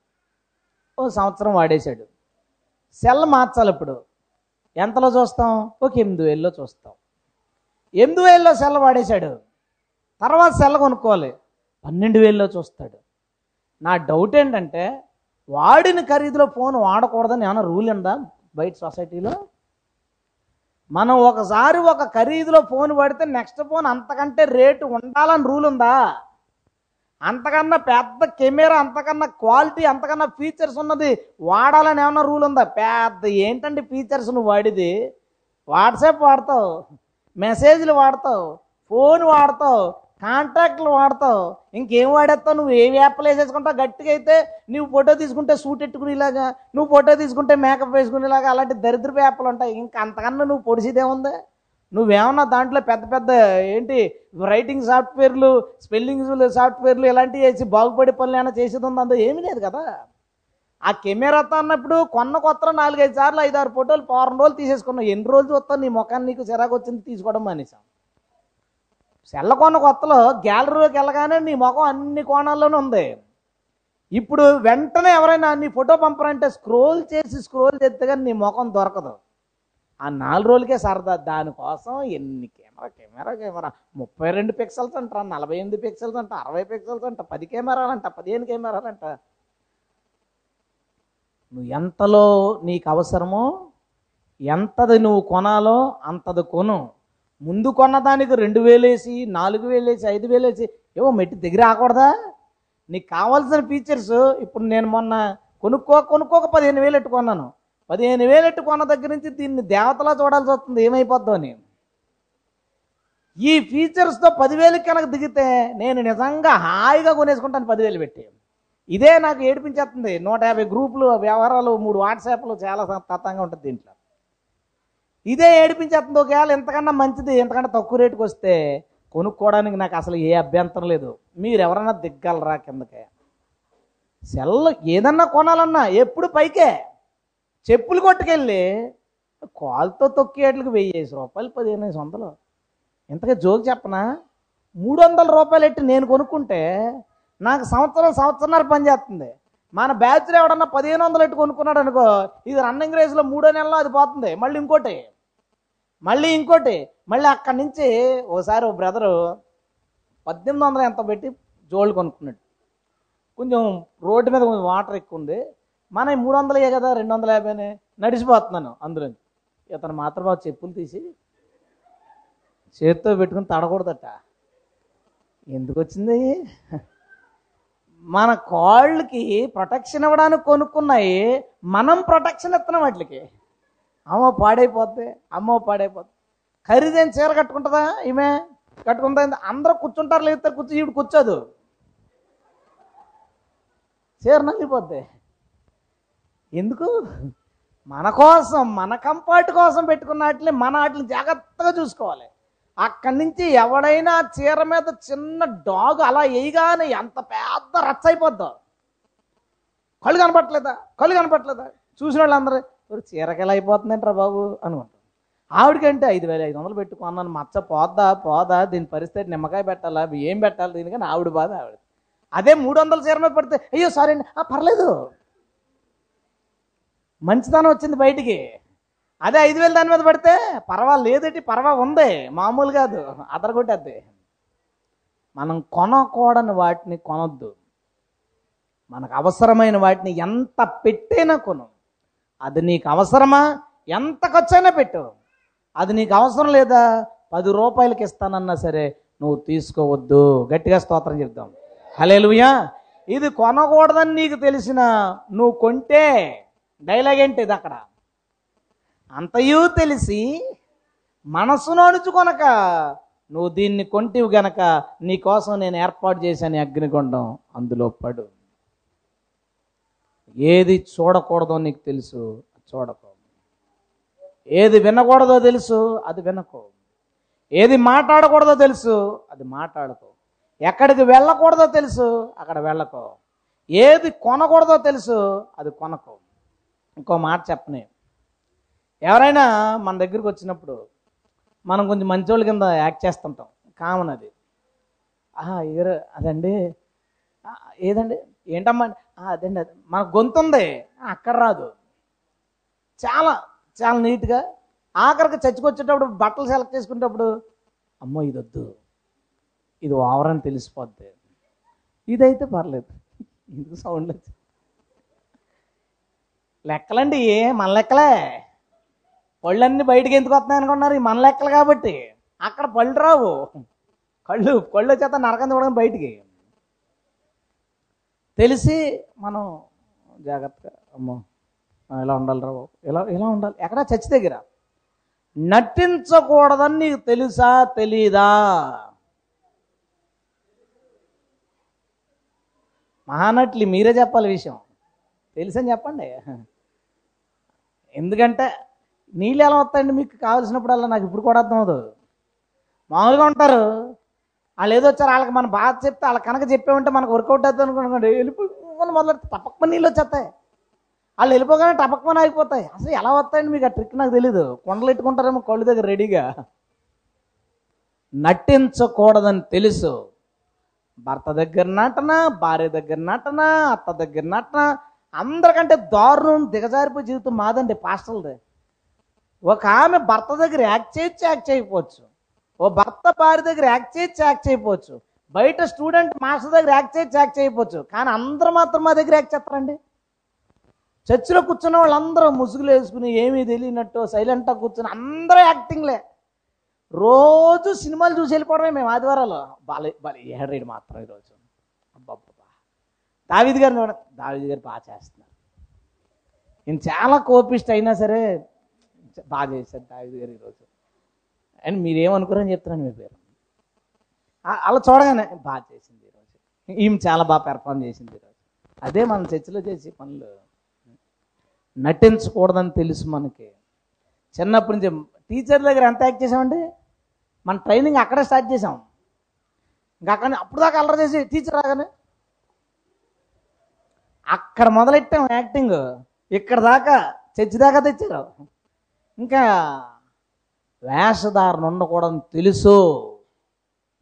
ఓ సంవత్సరం వాడేశాడు. సెల్ మార్చాలి ఇప్పుడు. ఎంతలో చూస్తాం? ఒక ఎనిమిది వేల్లో చూస్తాం. ఎనిమిది వేల్లో సెల్ వాడేశాడు. తర్వాత సెల్ కొనుక్కోవాలి. పన్నెండు వేల్లో చూస్తాడు. నా డౌట్ ఏంటంటే వాడిన ఖరీదులో ఫోన్ వాడకూడదని ఏమైనా రూల్ ఉందా బయట సొసైటీలో? మనం ఒకసారి ఒక ఖరీదులో ఫోన్ వాడితే నెక్స్ట్ ఫోన్ అంతకంటే రేటు ఉండాలని రూల్ ఉందా? అంతకన్నా పెద్ద కెమెరా అంతకన్నా క్వాలిటీ అంతకన్నా ఫీచర్స్ ఉన్నది వాడాలని ఏమన్నా రూల్ ఉందా? పెద్ద ఏంటండి ఫీచర్స్ నువ్వు వాడిది? వాట్సాప్ వాడతావు. మెసేజ్లు వాడతావు ఫోన్ వాడతావు కాంటాక్ట్లు వాడతావు ఇంకేం వాడేస్తావు? నువ్వు ఏ యాప్లు వేసేసుకుంటావు? గట్టిగా అయితే నువ్వు ఫోటో తీసుకుంటే సూట్ ఎట్టుకునేలాగా నువ్వు ఫోటో తీసుకుంటే మేకప్ వేసుకునేలాగా అలాంటి దరిద్రపు యాప్లు ఉంటాయి. ఇంకా అంతకన్నా నువ్వు పొడిచిదేముంది నువ్వేమన్నా దాంట్లో పెద్ద పెద్ద ఏంటి రైటింగ్ సాఫ్ట్వేర్లు స్పెల్లింగ్ సాఫ్ట్వేర్లు ఇలాంటివి వేసి బాగుపడే పనులు ఏమైనా చేసేది ఉంది? అందులో ఏమీ లేదు కదా. ఆ కెమెరాతో అన్నప్పుడు కొన్న కొత్త నాలుగైదు సార్లు ఐదు ఆరు ఫోటోలు పౌరం రోజులు తీసేసుకున్నావు. ఎన్ని రోజులు వస్తావు? నీ ముఖాన్ని నీకు చిరాకు వచ్చింది తీసుకోవడం మానేసాం సెల్ల కొన్న కొత్తలో గ్యాలరీలోకి వెళ్ళగానే నీ ముఖం అన్ని కోణాల్లోనే ఉంది. ఇప్పుడు వెంటనే ఎవరైనా నీ ఫోటో పంపరంటే స్క్రోల్ చేసి స్క్రోల్ చేస్తే కానీ నీ ముఖం దొరకదు. ఆ నాలుగు రోజులకే సరదా. దానికోసం ఎన్ని కెమెరా కెమెరా కెమెరా. ముప్పై రెండు పిక్సెల్స్ అంటారా నలభై ఎనిమిది పిక్సెల్స్ అంట అరవై పిక్సెల్స్ అంట పది కెమెరాలంట పదిహేను కెమెరాలంట. అంట నువ్వు ఎంతలో నీకు అవసరమో ఎంతది నువ్వు కొనాలో అంతది కొను. ముందు కొన్నదానికి రెండు వేలేసి నాలుగు వేలేసి ఐదు వేలేసి ఏవో మెట్టి దగ్గర ఆకూడదా నీకు కావాల్సిన ఫీచర్స్ ఇప్పుడు నేను మొన్న కొనుక్కో కొనుక్కోక పదిహేను వేలు ఎట్టుకున్నాను పదిహేను వేలు ఎట్టు కొన్న దగ్గర నుంచి దీన్ని దేవతలా చూడాల్సి వస్తుంది. ఏమైపోద్దో నేను ఈ ఫీచర్స్తో పదివేలు కనుక దిగితే నేను నిజంగా హాయిగా కొనేసుకుంటాను పదివేలు పెట్టి. ఇదే నాకు ఏడిపించేస్తుంది. నూట యాభై గ్రూపులు వ్యవహారాలు మూడు వాట్సాప్లు చాలా తత్వంగా ఉంటుంది దీంట్లో. ఇదే ఏడిపించేస్తుంది. ఒకవేళ ఇంతకన్నా మంచిది ఎంతకన్నా తక్కువ రేటుకి వస్తే కొనుక్కోవడానికి నాకు అసలు ఏ అభ్యంతరం లేదు. మీరు ఎవరన్నా దిగ్గలరా కిందకే? సెల్ ఏదన్నా కొనాలన్నా ఎప్పుడు పైకే. చెప్పులు కొట్టుకెళ్ళి కాలుతో తొక్కేట్లకు వెయ్యేసి రూపాయలు పదిహేను వందలు. ఇంతగా జోక్ చెప్పనా? మూడు వందల రూపాయలు ఎట్టి నేను కొనుక్కుంటే నాకు సంవత్సరం సంవత్సరంన్నర పని చేస్తుంది. మన బ్యాచ్లో ఎవడన్నా పదిహేను వందలు ఎట్టు కొనుక్కున్నాడు అనుకో ఇది రన్నింగ్ రేస్లో మూడో నెలలో అది పోతుంది. మళ్ళీ ఇంకోటి మళ్ళీ ఇంకోటి మళ్ళీ అక్కడి నుంచి ఓసారి ఓ బ్రదరు పద్దెనిమిది వందలు ఎంత పెట్టి జోళ్ళు కొనుక్కున్నాడు. కొంచెం రోడ్డు మీద కొంచెం వాటర్ ఎక్కువ ఉంది. మన మూడు వందలే కదా రెండు వందల యాభైనే నడిచిపోతున్నాను అందులో ఇతను మాత్రం చెప్పులు తీసి చేత్తో పెట్టుకుని తడకూడదట. ఎందుకు వచ్చింది? మన కాళ్ళకి ప్రొటెక్షన్ ఇవ్వడానికి కొనుక్కున్నాయి మనం ప్రొటెక్షన్ ఇస్తున్నాం వాటికి. అమ్మో పాడైపోద్ది అమ్మో పాడైపోద్ది. ఖరీదైన చీర కట్టుకుంటుందా ఈమె? కట్టుకుంటుంది అందరూ కూర్చుంటారు లేదు కూర్చో ఈవిడ కూర్చోదు. చీర నలిగిపోద్ది. ఎందుకు? మన కోసం మన కంఫర్ట్ కోసం పెట్టుకున్న వాటిని మన వాటిని జాగ్రత్తగా చూసుకోవాలి. అక్కడి నుంచి ఎవడైనా చీర మీద చిన్న డాగ్ అలా వేయగానే ఎంత పెద్ద రచ్చ అయిపోద్దో. కళ్ళు కనపట్లేదా కళ్ళు కనపట్లేదా చూసిన వాళ్ళందరూ "ఒరే, చీరకి అయిపోతుందంటారా బాబు? అనుకుంటారు ఆవిడకంటే ఐదు వేల ఐదు వందలు పెట్టుకున్నాను మచ్చ పోద్దా? పోదా? దీని పరిస్థితి నిమ్మకాయ పెట్టాలా? ఏం పెట్టాలి దీనికని ఆవిడ బాధ ఆవిడ. అదే మూడు వందల చీర మీద పడితే అయ్యో సారీ అండి. "ఆ, పర్లేదు. మంచితనం వచ్చింది బయటికి. అదే ఐదు వేలు దాని మీద పడితే పర్వాలేదేటి పర్వా ఉంది. మామూలు కాదు. అదరగొట్టేది మనం కొనకూడని వాటిని కొనొద్దు. మనకు అవసరమైన వాటిని ఎంత పెట్టైనా కొను. అది నీకు అవసరమా? ఎంత ఖర్చైనా పెట్టు. అది నీకు అవసరం లేదా? పది రూపాయలకి ఇస్తానన్నా సరే నువ్వు తీసుకోవద్దు. గట్టిగా స్తోత్రం చెప్దాం. హలేలుయా ఇది కొనకూడదని నీకు తెలిసిన నువ్వు కొంటే డైలాగ్ ఏంటి ఇది అక్కడ? అంతయూ తెలిసి మనసును అణుచుకొనక నువ్వు దీన్ని కొంటివి గనక నీకోసం నేను ఏర్పాటు చేశాను అగ్నిగుండం అందులో పడు. ఏది చూడకూడదో నీకు తెలుసు చూడకో ఏది వినకూడదో తెలుసు అది వినకో ఏది మాట్లాడకూడదో తెలుసు అది మాట్లాడుకో ఎక్కడికి వెళ్ళకూడదో తెలుసు అక్కడ వెళ్ళకో ఏది కొనకూడదో తెలుసు అది కొనకో ఇంకో మాట చెప్పని ఎవరైనా మన దగ్గరికి వచ్చినప్పుడు మనం కొంచెం మంచోళ్ళ కింద యాక్ట్ చేస్తుంటాం. కామన్ అది. ఆహా అదండి. ఏదండి? ఏంటమ్మా? అదండి అది. మన గొంతు ఉంది. అక్కడ రాదు. చాలా చాలా నీట్గా. ఆఖరికి చచ్చికొచ్చేటప్పుడు బట్టలు సెలెక్ట్ చేసుకునేటప్పుడు అమ్మో ఇది వద్దు ఇది ఓవర్ అని తెలిసిపోద్ది. ఇదైతే పర్లేదు. ఇది సౌండ్ లెక్కలండి మన లెక్కలే. పళ్ళన్నీ బయటికి ఎందుకు వస్తున్నాయి అనుకున్నారు ఈ మన లెక్కలు కాబట్టి. అక్కడ పళ్ళు రావు. కళ్ళు కళ్ళు వచ్చేత నరకం చూడడం బయటికి. తెలిసి మనం జాగ్రత్తగా అమ్మో ఇలా ఉండాలి రా బాబు. ఇలా ఇలా ఉండాలి. ఎక్కడ? చచ్చి దగ్గర. నటించకూడదని నీకు తెలుసా? తెలీదా? మహానట్లు మీరే చెప్పాలి విషయం. తెలుసని చెప్పండి. ఎందుకంటే నీళ్ళు ఎలా వస్తాయండి మీకు? కావాల్సినప్పుడల్లా నాకు ఇప్పుడు కూడా అర్థం మామూలుగా ఉంటారు. వాళ్ళు ఏదో వచ్చారు వాళ్ళకి మనం బాధ చెప్తే వాళ్ళ కనుక చెప్పామంటే మనకు వర్కౌట్ అవుతుంది అనుకోండి వెళ్ళిపోయి మొదలు టపక్కమని నీళ్ళు వచ్చేస్తాయి. వాళ్ళు వెళ్ళిపోగానే టపకమని ఆగిపోతాయి అసలు ఎలా వస్తాయండి మీకు ఆ ట్రిక్ నాకు తెలీదు. కొండలు పెట్టుకుంటారేమో కళ్ళు దగ్గర రెడీగా నటించకూడదని తెలుసు. భర్త దగ్గర నటన భార్య దగ్గర నటన అత్త దగ్గర నటన అందరికంటే దారుణం దిగజారిపోయి జీవితం మాదండి పాస్టల్ది ఒక ఆమె భర్త దగ్గర యాక్ట్ చేయొచ్చు యాక్ట్ చేయకపోవచ్చు. ఓ భర్త భార్య దగ్గర యాక్ట్ చేయొచ్చు యాక్ట్ చేయకపోవచ్చు. బయట స్టూడెంట్ మాస్టర్ దగ్గర యాక్ట్ చేయొచ్చు యాక్ట్ చేయకపోవచ్చు. కానీ అందరూ మాత్రం మా దగ్గర యాక్ట్ చేస్తారండి. చర్చిలో కూర్చున్న వాళ్ళందరూ ముసుగులు వేసుకుని ఏమీ తెలియనట్టు సైలెంట్గా కూర్చుని అందరూ యాక్టింగ్లే. రోజు సినిమాలు చూసి వెళ్ళిపోవడమే మేము ఆదివారాలు. బాలే బాలే ఏడరేడు మాత్రం ఈరోజు అబ్బబ్బా దావిద్ గారిని చూడ దావిద్ గారు బాగా చేస్తున్నారు. నేను చాలా కోపిస్ట్ అయినా సరే బాగా చేశారు దావిద్ గారు ఈరోజు అండ్ మీరేమనుకోరని చెప్తున్నాను మీ పేరు. అలా చూడగానే బాగా చేసింది ఈరోజు ఈమె చాలా బాగా పెర్ఫామ్ చేసింది ఈరోజు అదే మనం చర్చిలో చేసే పనులు. నటించకూడదని తెలుసు మనకి. చిన్నప్పటి నుంచి టీచర్ దగ్గర ఎంత యాక్ట్ చేసామండి? మన ట్రైనింగ్ అక్కడే స్టార్ట్ చేసాం. ఇంకా అక్కడ అప్పుడు దాకా అల్లరి చేసి టీచర్ రాగానే అక్కడ మొదలెట్టాం యాక్టింగ్. ఇక్కడ దాకా చర్చి దాకా తెచ్చారు. ఇంకా వేషధారణ ఉండకూడదని తెలుసు.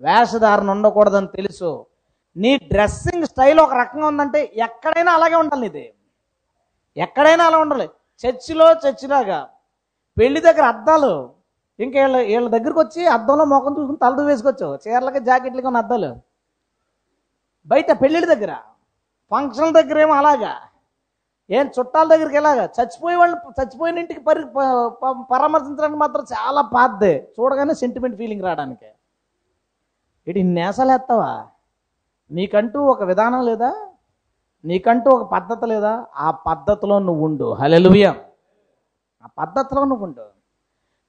వేషధారణ ఉండకూడదని తెలుసు. నీ డ్రెస్సింగ్ స్టైల్ ఒక రకంగా ఉందంటే ఎక్కడైనా అలాగే ఉండాలి నీది. ఎక్కడైనా అలా ఉండాలి. చర్చిలో చర్చిలాగా. పెళ్ళి దగ్గర అద్దాలు. ఇంకా వీళ్ళ వీళ్ళ దగ్గరికి వచ్చి అద్దంలో మొఖం చూసుకుని తలదు వేసుకోవచ్చు చీరలకి జాకెట్లకి ఉన్న అద్దాలు. బయట పెళ్ళిళ్ళ దగ్గర ఫంక్షన్ల దగ్గర ఏమో అలాగా. ఏం చుట్టాల దగ్గరికి ఎలాగా? చచ్చిపోయే వాళ్ళు చచ్చిపోయిన ఇంటికి పరి ప- ప- పరామర్శించడానికి మాత్రం చాలా పాద్దే చూడగానే సెంటిమెంట్ ఫీలింగ్ రావడానికి. ఇటు నేసలేస్తావా నీకంటూ ఒక విధానం లేదా? నీకంటూ ఒక పద్ధతి లేదా? ఆ పద్ధతిలో నువ్వు ఉండు. హలెలుయ ఆ పద్ధతిలో నువ్వు ఉండు.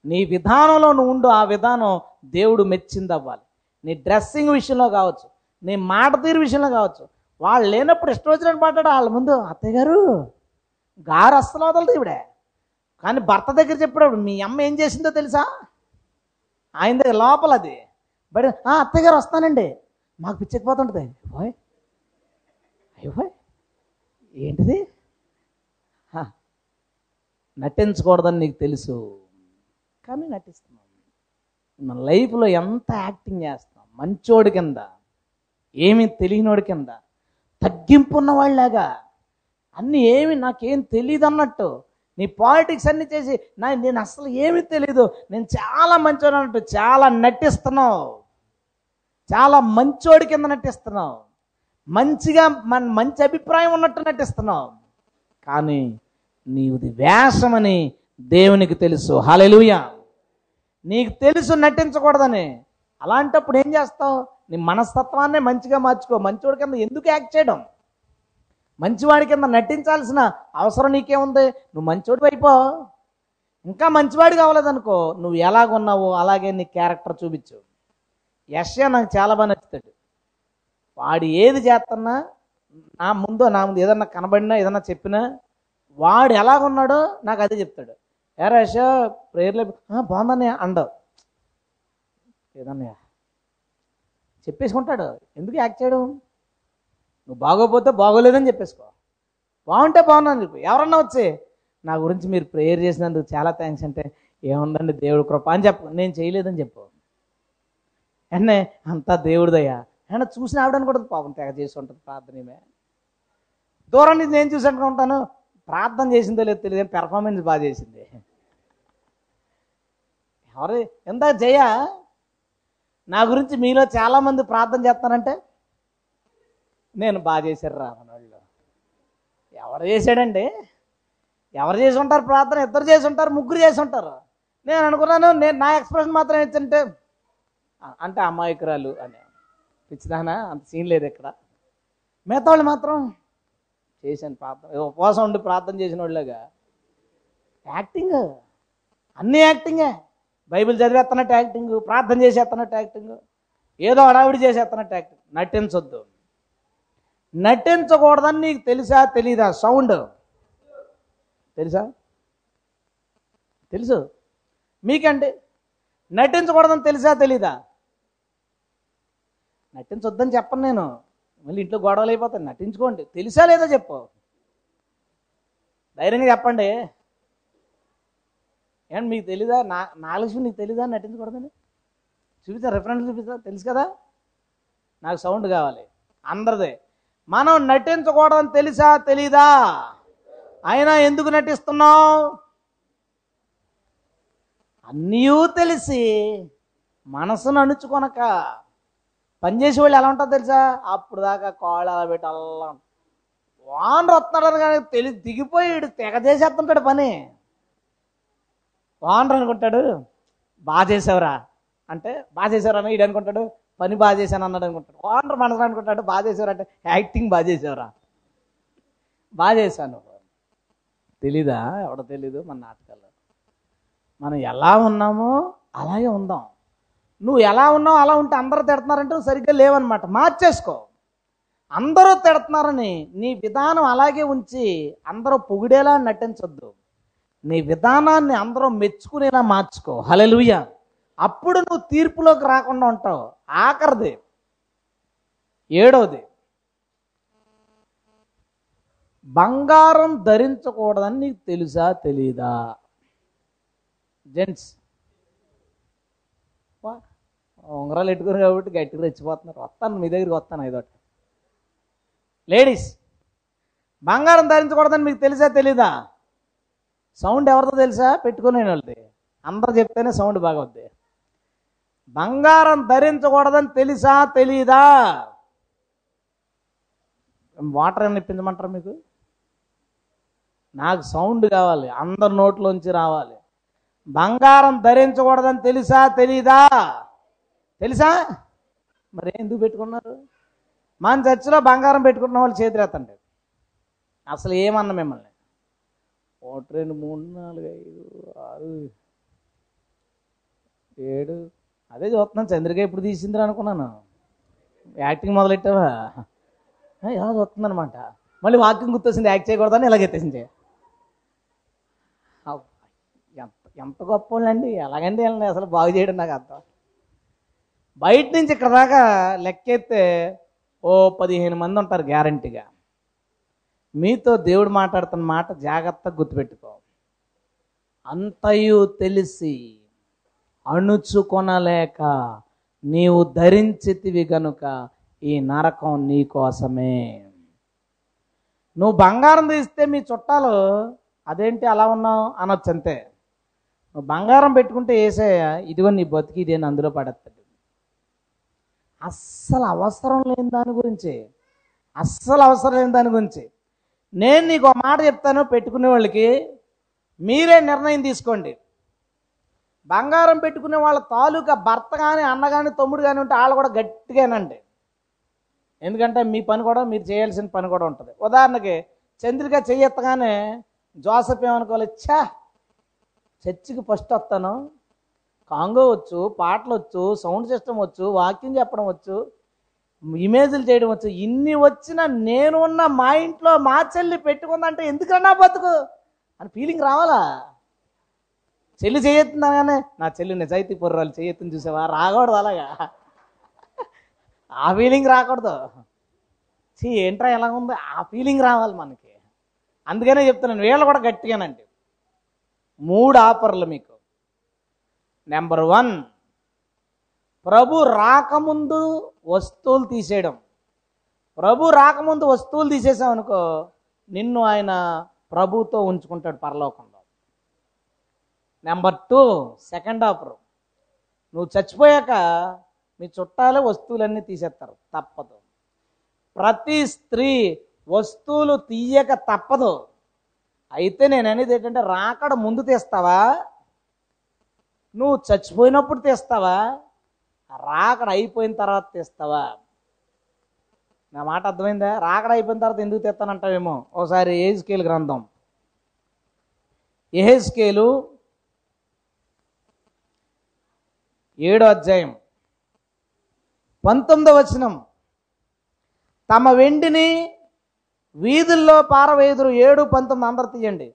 నీ విధానంలో నువ్వు ఉండు. ఆ విధానం దేవుడు మెచ్చింది అవ్వాలి నీ డ్రెస్సింగ్ విషయంలో కావచ్చు. నీ మాట తీరు విషయంలో కావచ్చు. వాళ్ళు లేనప్పుడు ఇష్టం వచ్చినట్టు మాట్లాడు వాళ్ళ ముందు అత్తయ్య గారు గారు అస్సలు వదలదు ఇవిడే కానీ భర్త దగ్గర చెప్పాడు మీ అమ్మ ఏం చేసిందో తెలుసా? ఆయన దగ్గర లోపల అది. బయట "ఆ, అత్తయ్య గారు వస్తానండి. మాకు పిచ్చకపోతుంటుంది బాయ్ అయ్యో ఓయ్, ఏంటిది? హ, నటించకూడదని నీకు తెలుసు. కానీ నటిస్తున్నాం మన లైఫ్లో ఎంత యాక్టింగ్ చేస్తాం మంచోడి కింద ఏమీ తెలియనోడి కింద తగ్గింపు ఉన్నవాళ్ళలాగా అన్నీ ఏమి నాకేం తెలియదు అన్నట్టు నీ పాలిటిక్స్ అన్ని చేసి నా నేను అసలు ఏమీ తెలీదు. నేను చాలా మంచోడు అన్నట్టు చాలా నటిస్తున్నావు. చాలా మంచోడి కింద నటిస్తున్నావు. మంచిగా మన మంచి అభిప్రాయం ఉన్నట్టు నటిస్తున్నావు. కానీ నీది వేషమని దేవునికి తెలుసు. హల్లెలూయా. నీకు తెలుసు నటించకూడదని. అలాంటప్పుడు ఏం చేస్తావు? నీ మనస్తత్వాన్నే మంచిగా మార్చుకో. మంచివాడి కింద ఎందుకు యాక్ట్ చేయడం? మంచివాడి కింద నటించాల్సిన అవసరం నీకేముంది? నువ్వు మంచివాడు అయిపో. ఇంకా మంచివాడి కావలేదనుకో నువ్వు ఎలాగున్నావో అలాగే నీ క్యారెక్టర్ చూపించు. యశ్యా నాకు చాలా బాగా నచ్చుతాడు. వాడు ఏది చేస్తున్నా నా ముందు నా ముందు ఏదన్నా కనబడినా ఏదన్నా చెప్పినా వాడు ఎలాగున్నాడో నాకు అదే చెప్తాడు. ఏ యశ్యా ప్రేయర్లో బాగుందని అండవు ఏదన్నా చెప్పేసుకుంటాడు. ఎందుకు యాక్ట్ చేయడం? నువ్వు బాగోపోతే బాగోలేదని చెప్పేసుకో. బాగుంటే బాగున్నాను చెప్పు. ఎవరన్నా వచ్చి నా గురించి మీరు ప్రేయర్ చేసినందుకు చాలా థ్యాంక్స్ అంటే ఏముందండి దేవుడు కృప అని చెప్పు. నేను చేయలేదని చెప్పు. అన్నే అంతా దేవుడిదయ్యా. అయినా చూసిన ఆవిడ అనుకుంటుంది పాపం తెగ చేసి ఉంటుంది ప్రార్థనమే దూరం నుంచి నేను చూసి అనుకుంటాను ప్రార్థన చేసిందో లేదో తెలియదు పెర్ఫార్మెన్స్ బాగా చేసింది. ఎవరు ఎంత జయ? నా గురించి మీలో చాలామంది ప్రార్థన చేస్తారంటే నేను బాగా చేశారు రా మనోళ్ళు ఎవరు చేశాడండి? ఎవరు చేసి ఉంటారు ప్రార్థన? ఇద్దరు చేసి ఉంటారు ముగ్గురు చేసి ఉంటారు. నేను అనుకున్నాను నేను నా ఎక్స్ప్రెషన్ మాత్రం ఏంటంటే అంటే అమాయకురాలు అని. పిచ్చిదానా అంత సీన్ లేదు ఇక్కడ. మిగతా వాళ్ళు మాత్రం చేశాను ప్రార్థన. ఉపవాసం ఉండి ప్రార్థన చేసిన వాళ్ళగా. యాక్టింగ్ అన్ని యాక్టింగే. బైబిల్ చదివేస్తున్నట్టు యాక్టింగ్ ప్రార్థన చేసేస్తున్నట్టు యాక్టింగ్ ఏదో అడావిడి చేసేస్తున్నట్టు యాక్టింగ్. నటించొద్దు. నటించకూడదని నీకు తెలుసా తెలీదా? సౌండ్. తెలుసా? తెలుసు. మీకండి నటించకూడదని తెలుసా తెలీదా? నటించొద్దని చెప్పను నేను. మళ్ళీ ఇంట్లో గొడవలు అయిపోతాను నటించుకోండి. తెలుసా లేదా చెప్పు. ధైర్యంగా చెప్పండి. ఏంటి మీకు తెలీదా? నా నాలుగు నీకు తెలీదా? నటించకూడదని? చూపిస్తా రిఫరెన్స్ చూపిస్తా తెలుసు కదా? నాకు సౌండ్ కావాలి. అందరిదే. మనం నటించకూడదని తెలుసా? తెలీదా? అయినా ఎందుకు నటిస్తున్నావు? అన్నీ తెలిసి మనసును అణుచుకొనక పనిచేసే వాళ్ళు ఎలా ఉంటారు తెలుసా? అప్పుడు దాకా కాళ్ళు అలా పెట్టి అల్లా. వానరు వస్తున్నాడని కానీ తెలిసి దిగిపోయాడు తెగ చేసేస్తుంటాడు పని. ఓనర్ అనుకుంటాడు బాగా చేసావురా. అంటే బాగా చేసావురా ఈడు అనుకుంటాడు పని బాగా చేశాను అన్నాడు అనుకుంటాడు. ఓనర్ మనసు అనుకుంటాడు బాగా చేసావురా. అంటే యాక్టింగ్ బాగా చేసావురా. బాగా చేశాను. తెలీదా? ఎవడో తెలీదు మన నాటకాల్లో. మనం ఎలా ఉన్నామో అలాగే ఉందాం. నువ్వు ఎలా ఉన్నావు అలా ఉంటే అందరూ తిడుతున్నారంటే సరిగ్గా లేవన్నమాట. మార్చేసుకో. అందరూ తిడుతున్నారని నీ విధానం అలాగే ఉంచి అందరూ పొగిడేలా నటించొద్దు. నీ విధానాన్ని అందరూ మెచ్చుకునేలా మార్చుకో. హలలుయ అప్పుడు నువ్వు తీర్పులోకి రాకుండా ఉంటావు. ఆఖరిది. ఏడవది. బంగారం ధరించకూడదని నీకు తెలుసా తెలీదా? జెంట్స్. వా ఉంగరాలు ఎట్టుకుని కాబట్టి గట్టిగా రెచ్చిపోతున్నారు. వస్తాను మీ దగ్గరికి వస్తాను ఐదోట లేడీస్ బంగారం ధరించకూడదని మీకు తెలుసా తెలీదా? సౌండ్ ఎవరిదో తెలుసా? పెట్టుకునే వాళ్ళది అందరు చెప్తేనే సౌండ్ బాగా వద్ది బంగారం ధరించకూడదని తెలుసా? తెలీదా? వాటర్ ఏమైనా ఇప్పించమంటారా మీకు? నాకు సౌండ్ కావాలి. అందరి నోట్లోంచి రావాలి. బంగారం ధరించకూడదని తెలుసా? తెలీదా? తెలుసా? మరి ఎందుకు పెట్టుకున్నారు? మన చర్చిలో బంగారం పెట్టుకున్న వాళ్ళు చేతిరేతండి అసలు ఏమన్నా మిమ్మల్ని? ఒకటి రెండు మూడు నాలుగు ఐదు ఆరు ఏడు. అదే చూస్తున్నాను. చంద్రిక ఎప్పుడు తీసిందిరా అనుకున్నాను. యాక్టింగ్ మొదలెట్టావా? ఆ, ఇలా చూస్తుందనమాట మళ్ళీ వాకింగ్ గుర్తొచ్చింది. యాక్ట్ చేయకూడదని ఇలాగ ఎత్తేసింది. ఎంత ఎంత గొప్ప వాళ్ళండి ఎలాగండి వీళ్ళని అసలు బాగు చేయడం నాకు అర్థం. బయట నుంచి ఇక్కడ దాకా లెక్కెత్తే ఓ పదిహేను మంది ఉంటారు గ్యారంటీగా. మీతో దేవుడు మాట్లాడుతున్న మాట జాగ్రత్తగా గుర్తుపెట్టుకో. అంతయు తెలిసి అణుచుకొనలేక నీవు ధరించితివి గనుక ఈ నరకం నీ కోసమే. నువ్వు బంగారం తీస్తే మీ చుట్టాలు అదేంటి అలా ఉన్నావు అనొచ్చు అంతే. నువ్వు బంగారం పెట్టుకుంటే వేసేయ ఇదిగో నీ బతికి ఇదేని అందులో పడేస్తాడు. అస్సలు అవసరం లేని దాని గురించి అస్సలు అవసరం లేని దాని గురించి నేను నీకు ఒక మాట చెప్తాను పెట్టుకునే వాళ్ళకి. మీరే నిర్ణయం తీసుకోండి. బంగారం పెట్టుకునే వాళ్ళ తాలూకా భర్త కానీ అన్న కానీ తమ్ముడు కానీ ఉంటే వాళ్ళు కూడా గట్టిగానండి. ఎందుకంటే మీ పని కూడా మీరు చేయాల్సిన పని కూడా ఉంటుంది. ఉదాహరణకి చంద్రిక చెయ్యెత్తగానే జోసఫ్ ఏమనుకోవాలి? ఛా! చర్చికి ఫస్ట్ వస్తాను. కాంగో వచ్చు పాటలు వచ్చు సౌండ్ సిస్టమ్ వచ్చు వాక్యం చెప్పడం వచ్చు. ఇమేజ్లు చేయడం వచ్చు. ఇన్ని వచ్చిన నేను ఉన్న మా ఇంట్లో మా చెల్లి పెట్టుకుందంటే ఎందుకన్నా బతుకు? అని ఫీలింగ్ రావాలా? చెల్లి చేయెత్తుందనగానే నా చెల్లి నిజాయితీ పొర్రాలు చేయెత్తుని చూసావా? రాకూడదు అలాగా. ఆ ఫీలింగ్ రాకూడదు. చీ ఏంట్రా ఎలా ఉంది? ఆ ఫీలింగ్ రావాలి మనకి. అందుకనే చెప్తున్నాను వీళ్ళు కూడా గట్టిగానండి. మూడు ఆఫర్లు మీకు. నెంబర్ వన్ ప్రభు రాకముందు వస్తువులు తీసేయడం. ప్రభు రాకముందు వస్తువులు తీసేసామనుకో నిన్ను ఆయన ప్రభుతో ఉంచుకుంటాడు పరలోకంలో. నెంబర్ టూ సెకండ్ ఆఫర్ నువ్వు చచ్చిపోయాక మీ చుట్టాలే వస్తువులన్నీ తీసేస్తారు. తప్పదు. ప్రతి స్త్రీ వస్తువులు తీయక తప్పదు. అయితే నేను అనేది ఏంటంటే రాకడ ముందు తీస్తావా? నువ్వు చచ్చిపోయినప్పుడు తీస్తావా? రాకడ అయిపోయిన తర్వాత తెస్తావా? నా మాట అర్థమైందా? రాకడ అయిపోయిన తర్వాత ఎందుకు తెస్తానంటావేమో? ఒకసారి ఏ గ్రంథం. ఏహెస్కేలు ఏడో అధ్యాయం. పంతొమ్మిదో వచనం. తమ వెండిని వీధుల్లో పారవేదురు ఏడు పంతొమ్మిది అందరు తీయండి.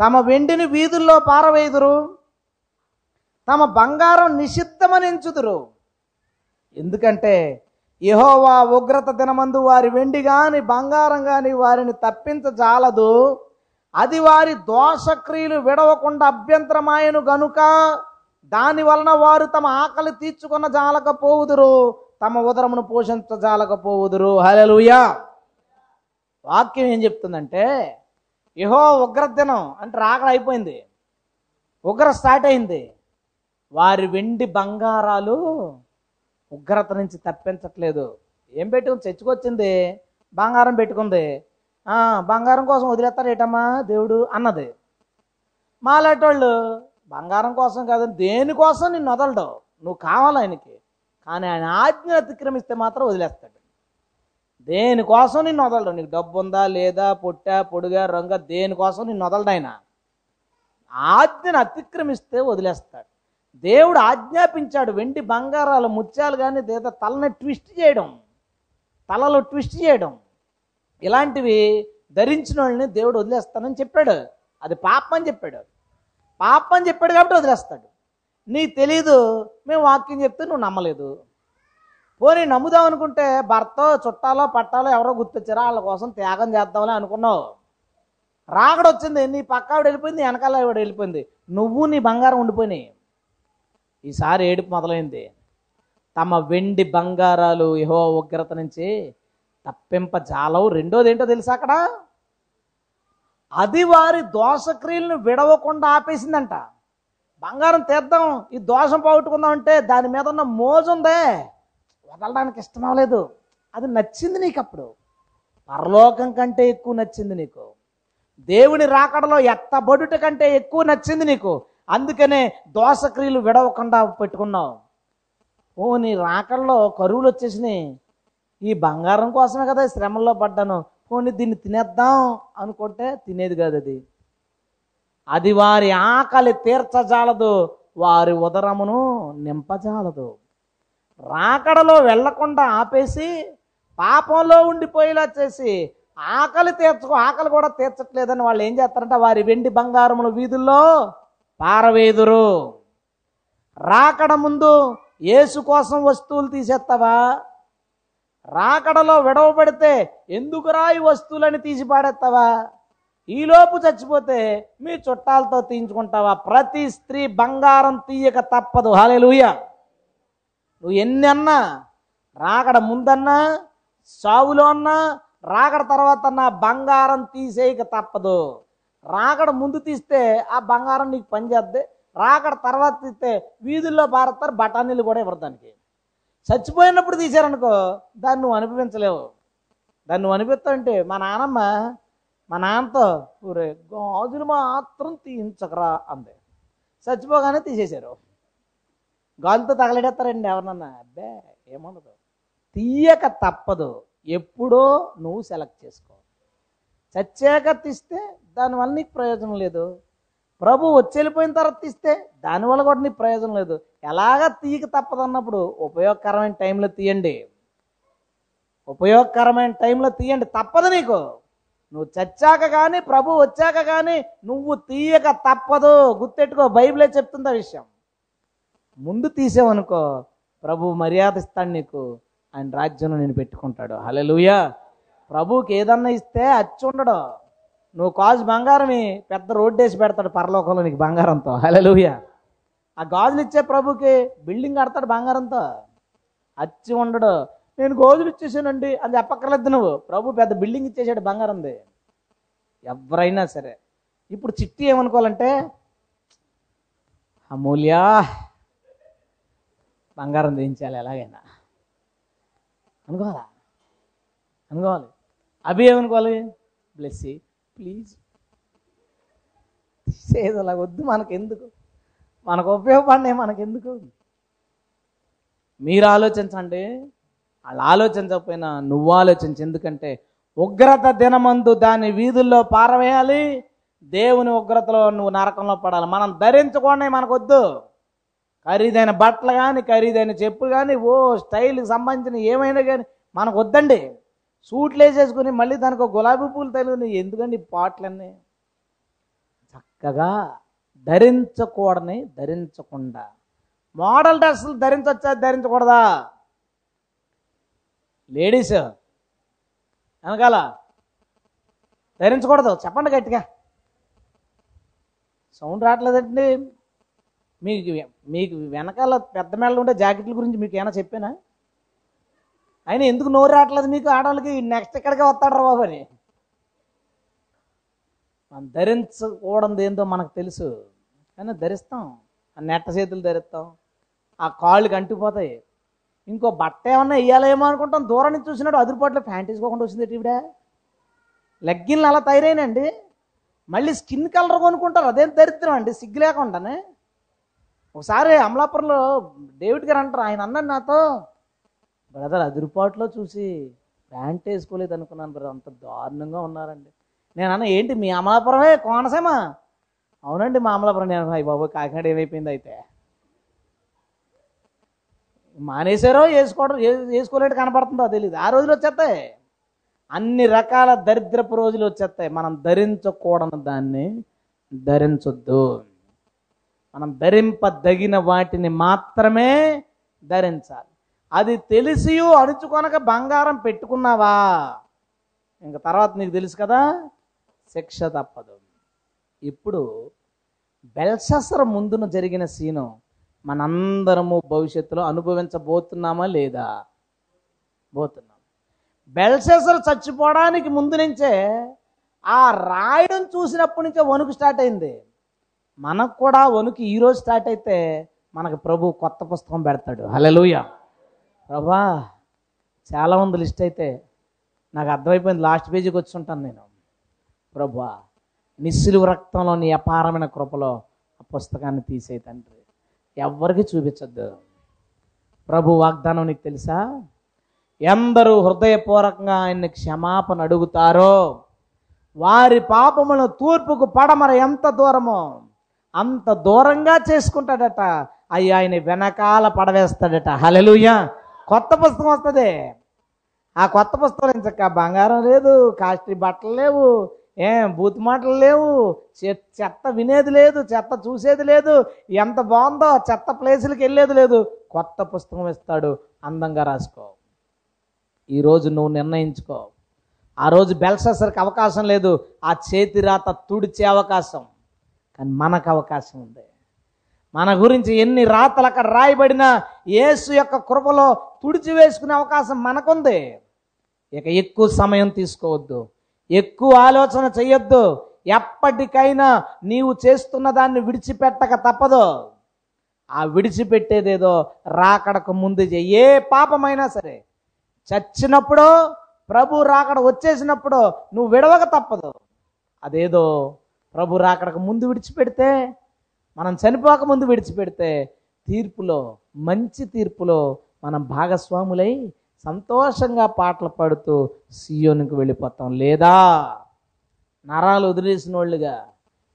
తమ వెండిని వీధుల్లో పారవేదురు తమ బంగారం నిషిత్తమనించుదురు ఎందుకంటే యహోవా ఉగ్రత దినమందు వారి వెండి కానీ బంగారం కానీ వారిని తప్పించజాలదు. అది వారి దోషక్రియలు విడవకుండా అభ్యంతరమాయను గనుక దాని వలన వారు తమ ఆకలి తీర్చుకున్న జాలకపోవుదురు తమ ఉదరమును పోషించజాలకపోవుదురు. హలలుయా వాక్యం ఏం చెప్తుందంటే యహో ఉగ్రదినం అంటే రాకడ అయిపోయింది. ఉగ్ర స్టార్ట్ అయింది. వారి వెండి బంగారాలు ఉగ్రత నుంచి తప్పించట్లేదు. ఏం పెట్టుకుంది చచ్చుకొచ్చింది బంగారం పెట్టుకుంది. బంగారం కోసం వదిలేస్తారు ఏటమ్మా? దేవుడు అన్నది. మాలాటోళ్ళు బంగారం కోసం కాదు దేనికోసం నిన్ను వదలడు? నువ్వు కావాలి ఆయనకి. కానీ ఆయన ఆజ్ఞ అతిక్రమిస్తే మాత్రం వదిలేస్తాడు. దేనికోసం నిన్ను వదలడు? నీకు డబ్బు ఉందా లేదా? పుట్టా పొడుగా రంగ దేనికోసం నిన్ను వదలడు ఆయన? ఆజ్ఞను అతిక్రమిస్తే వదిలేస్తాడు. దేవుడు ఆజ్ఞాపించాడు వెండి బంగారాలు ముత్యాలు కానీ లేదా తలని ట్విస్ట్ చేయడం తలలో ట్విస్ట్ చేయడం. ఇలాంటివి ధరించిన వాళ్ళని దేవుడు వదిలేస్తానని చెప్పాడు. అది పాపం అని చెప్పాడు. పాపం అని చెప్పాడు కాబట్టి వదిలేస్తాడు. నీకు తెలీదు మేము వాక్యం చెప్తే నువ్వు నమ్మలేదు. పోనీ నమ్ముదాం అనుకుంటే భర్త చుట్టాలో పట్టాలో ఎవరో గుర్తొచ్చారో? వాళ్ళ కోసం త్యాగం చేద్దామని అనుకున్నావు. రాకడొచ్చింది నీ పక్క ఆవిడ వెళ్ళిపోయింది వెనకాల ఆవిడ వెళ్ళిపోయింది. నువ్వు నీ బంగారం ఉండిపోయినాయి. ఈసారి ఏడుపు మొదలైంది. తమ వెండి బంగారాలు యహో ఉగ్రత నుంచి తప్పింప జాలవు రెండోది ఏంటో తెలుసా అక్కడ? అది వారి దోషక్రియలను విడవకుండా ఆపేసిందంట. బంగారం తీద్దాం ఈ దోషం పోగొట్టుకుందాం అంటే దాని మీద ఉన్న మోజుందే వదలడానికి ఇష్టం అవ్వలేదు అది నచ్చింది నీకు అప్పుడు పరలోకం కంటే ఎక్కువ నచ్చింది నీకు. దేవుని రాకడలో ఎత్తబడుట కంటే ఎక్కువ నచ్చింది నీకు. అందుకనే దోషక్రియలు విడవకుండా పెట్టుకున్నావు ఓ నీ రాకడలో కరువులు వచ్చేసినాయి. ఈ బంగారం కోసమే కదా శ్రమల్లో పడ్డాను. పోనీ దీన్ని తినేద్దాం అనుకుంటే తినేది కాదు అది. అది వారి ఆకలి తీర్చజాలదు వారి ఉదరమును నింపజాలదు. రాకడలో వెళ్ళకుండా ఆపేసి పాపంలో ఉండిపోయేలా చేసి ఆకలి తీర్చుకో ఆకలి కూడా తీర్చట్లేదని వాళ్ళు ఏం చేస్తారంటే వారి వెండి బంగారములు వీధుల్లో పారవేదురు. రాకడ ముందు యేసు కోసం వస్తువులు తీసేస్తావా రాకడలో విడవబడితే ఎందుకురా ఈ వస్తువులని తీసి పాడేస్తావా ఈలోపు చచ్చిపోతే మీ చుట్టాలతో తీయించుకుంటావా? ప్రతి స్త్రీ బంగారం తీయక తప్పదు. హాలేలుయ నువ్వు ఎన్ని అన్నా రాకడ ముందన్నా సావులో అన్నా రాకడ తర్వాత అన్నా బంగారం తీసేయక తప్పదు. రాకడ ముందు తీస్తే ఆ బంగారం నీకు పనిచేద్ది రాకడ తర్వాత తీస్తే వీధుల్లో పారుతారు బఠానీలు కూడా ఇవ్వరు దానికి. చచ్చిపోయినప్పుడు తీశారనుకో దాన్ని నువ్వు అనిపించలేవు దాన్ని నువ్వు అనిపిస్తావంటే మా నాన్నమ్మ మా నాన్నతో ఊరే గాజులు మాత్రం తీయించకరా అంది. చచ్చిపోగానే తీసేశారు. గాలితో తగలడేస్తారండి ఎవరినన్నా. అబ్బే ఏముండదు. తీయక తప్పదు. ఎప్పుడో నువ్వు సెలెక్ట్ చేసుకో. చచ్చాక తీస్తే దానివల్ల నీకు ప్రయోజనం లేదు. ప్రభు వచ్చెళ్ళిపోయిన తర్వాత తీస్తే దానివల్ల కూడా నీకు ప్రయోజనం లేదు. ఎలాగ తీయక తప్పదు అన్నప్పుడు ఉపయోగకరమైన టైంలో తీయండి. ఉపయోగకరమైన టైంలో తీయండి. తప్పదు నీకు. నువ్వు చచ్చాక కానీ ప్రభు వచ్చాక కానీ నువ్వు తీయక తప్పదు. గుర్తెట్టుకో బైబిలే చెప్తుంది ఆ విషయం. ముందు తీసావనుకో ప్రభు మర్యాద ఇస్తాడు నీకు. ఆయన రాజ్యంలో నేను పెట్టుకుంటాడు. హలెలుయా ప్రభువుకి ఏదన్నా ఇస్తే అచ్చి ఉండడు. నువ్వు కాజు బంగారమే పెద్ద రోడ్డు వేసి పెడతాడు పరలోకంలో నీకు బంగారంతో. హలెలుయా ఆ గాజులు ఇచ్చే ప్రభుకి బిల్డింగ్ కడతాడు బంగారంతో. అచ్చి ఉండడు. నేను గాజులు ఇచ్చేసానండి అని చెప్పక్కర్లేదు నువ్వు. ప్రభు పెద్ద బిల్డింగ్ ఇచ్చేసాడు బంగారంది. ఎవరైనా సరే. ఇప్పుడు చిట్టి ఏమనుకోవాలంటే అమూల్య బంగారం దించాలి ఎలాగైనా. అనుకోవాలా? అనుకోవాలి. అభి ఏమనుకోవాలి బ్లెస్సి ప్లీజ్ తీసేది అలా వద్దు మనకెందుకు? మనకు ఉపయోగపడినాయి మనకెందుకు? మీరు ఆలోచించండి. వాళ్ళు ఆలోచించకపోయినా నువ్వు ఆలోచించు. ఎందుకంటే ఉగ్రత దినమందు దాని వీధుల్లో పారవేయాలి. దేవుని ఉగ్రతలో నువ్వు నరకంలో పడాలి. మనం ధరించుకోండి మనకొద్దు. ఖరీదైన బట్టలు కానీ ఖరీదైన చెప్పులు కానీ ఓ స్టైల్కి సంబంధించిన ఏమైనా కానీ మనకు వద్దండి సూట్లు వేసేసుకుని మళ్ళీ దానికి ఒక గులాబీ పూలు తగిలి ఎందుకండి పాటలన్నీ? చక్కగా ధరించకూడని ధరించకుండా. మోడల్ డ్రెస్సులు ధరించవచ్చా ధరించకూడదా? లేడీస్ వెనకాల. ధరించకూడదు. చెప్పండి గట్టిగా. సౌండ్ రావట్లేదండి. మీకు మీకు వెనకాల పెద్ద మేళలు ఉండే జాకెట్ల గురించి మీకు ఏమైనా చెప్పానా? అయినా ఎందుకు నోరు రావట్లేదు మీకు? ఆడవాళ్ళకి నెక్స్ట్ ఎక్కడికే వస్తాడు బాబు అని. మనం ధరించకూడదు ఏందో మనకు తెలుసు. కానీ ధరిస్తాం. ఆ నెట్ట చేతులు ధరిస్తాం. ఆ కాళ్ళకి అంటిపోతాయి ఇంకో బట్ట ఏమన్నా వేయాలేమో అనుకుంటాం. దూరం నుంచి చూసినాడు అదిరిపాట్లో. ప్యాంట్ వేసుకోకుండా వచ్చింది ఇవిడ లెగ్గిన్లు అలా తయారైనండి మళ్ళీ స్కిన్ కలర్ కొనుక్కుంటారు. అదేం దరిద్రం అండి. సిగ్గు లేకుండానే. ఒకసారి అమలాపురంలో డేవిడ్ గారు అంటారు. ఆయన అన్నాడు నాతో బ్రదర్ అదిరిపాట్లో చూసి ప్యాంట్ వేసుకోలేదు అనుకున్నాను బ్రదర్. అంత దారుణంగా ఉన్నారండి. నేను అన్న ఏంటి మీ అమలాపురమే? కోనసీమ? అవునండి మా అమలాపురం. నేను అయ్యి బాబు కాకినాడ ఏమైపోయింది అయితే? మానేశారో వేసుకోవడం ఏ- వేసుకోలేటు కనపడుతుందో తెలియదు ఆ రోజులు వచ్చేస్తాయి. అన్ని రకాల దరిద్రపు రోజులు వచ్చేస్తాయి. మనం ధరించకూడని దాన్ని ధరించొద్దు. మనం ధరింపదగిన వాటిని మాత్రమే ధరించాలి. అది తెలిసి అణుచుకొనక బంగారం పెట్టుకున్నావా? ఇంక తర్వాత నీకు తెలుసు కదా శిక్ష తప్పదు. ఇప్పుడు బెల్సస్ర ముందున జరిగిన సీను మనందరము భవిష్యత్తులో అనుభవించబోతున్నామా లేదా? పోతున్నాం బెల్సెసర్ చచ్చిపోవడానికి ముందు నుంచే ఆ రాయడం చూసినప్పటి నుంచే వణుకు స్టార్ట్ అయింది. మనకు కూడా వణుకు ఈరోజు స్టార్ట్ అయితే మనకు ప్రభు కొత్త పుస్తకం పెడతాడు. హలలుయ ప్రభా చాలా ఉంది లిస్ట్ అయితే నాకు అర్థమైపోయింది. లాస్ట్ పేజీకి వచ్చి ఉంటాను నేను. ప్రభా నిస్సులు రక్తంలో నీ అపారమైన కృపలో ఆ పుస్తకాన్ని తీసే తండ్రి. ఎవ్వరికి చూపించద్దు. ప్రభు వాగ్దానం నీకు తెలుసా? ఎందరూ హృదయపూర్వకంగా ఆయన్ని క్షమాపణ అడుగుతారో వారి పాపములను తూర్పుకు పడమర ఎంత దూరమో అంత దూరంగా చేసుకుంటాడట. అయ్యి ఆయన వెనకాల పడవేస్తాడట. హలలుయా కొత్త పుస్తకం వస్తుంది. ఆ కొత్త పుస్తకం ఇంచక్క బంగారం లేదు కాస్ట్లీ బట్టలు లేవు ఏం బూత్ మాటలు లేవు చె- చెత్త వినేది లేదు చెత్త చూసేది లేదు ఎంత బాగుందో చెత్త ప్లేసులకి వెళ్ళేది లేదు. కొత్త పుస్తకం ఇస్తాడు అందంగా రాసుకో. ఈరోజు నువ్వు నిర్ణయించుకో. ఆ రోజు బెల్ససరికి అవకాశం లేదు ఆ చేతి రాత తుడిచే అవకాశం. కానీ మనకు అవకాశం ఉంది. మన గురించి ఎన్ని రాతలు అక్కడ రాయబడినా యేసు యొక్క కృపలో తుడిచివేసుకునే అవకాశం మనకుంది. ఇక ఎక్కువ సమయం తీసుకోవద్దు. ఎక్కువ ఆలోచన చేయొద్దు ఎప్పటికైనా నీవు చేస్తున్న దాన్ని విడిచిపెట్టక తప్పదు. ఆ విడిచిపెట్టేదేదో రాకడకు ముందు ఏ పాపమైనా సరే. చచ్చినప్పుడు ప్రభు రాకడ వచ్చేసినప్పుడు నువ్వు విడవక తప్పదు. అదేదో ప్రభు రాకడకు ముందు విడిచిపెడితే మనం చనిపోక ముందు విడిచిపెడితే తీర్పులో మంచి తీర్పులో మనం భాగస్వాములై సంతోషంగా పాటలు పాడుతూ సీయోనికి వెళ్ళిపోతాం. లేదా నరాలు వదిలేసిన వాళ్ళుగా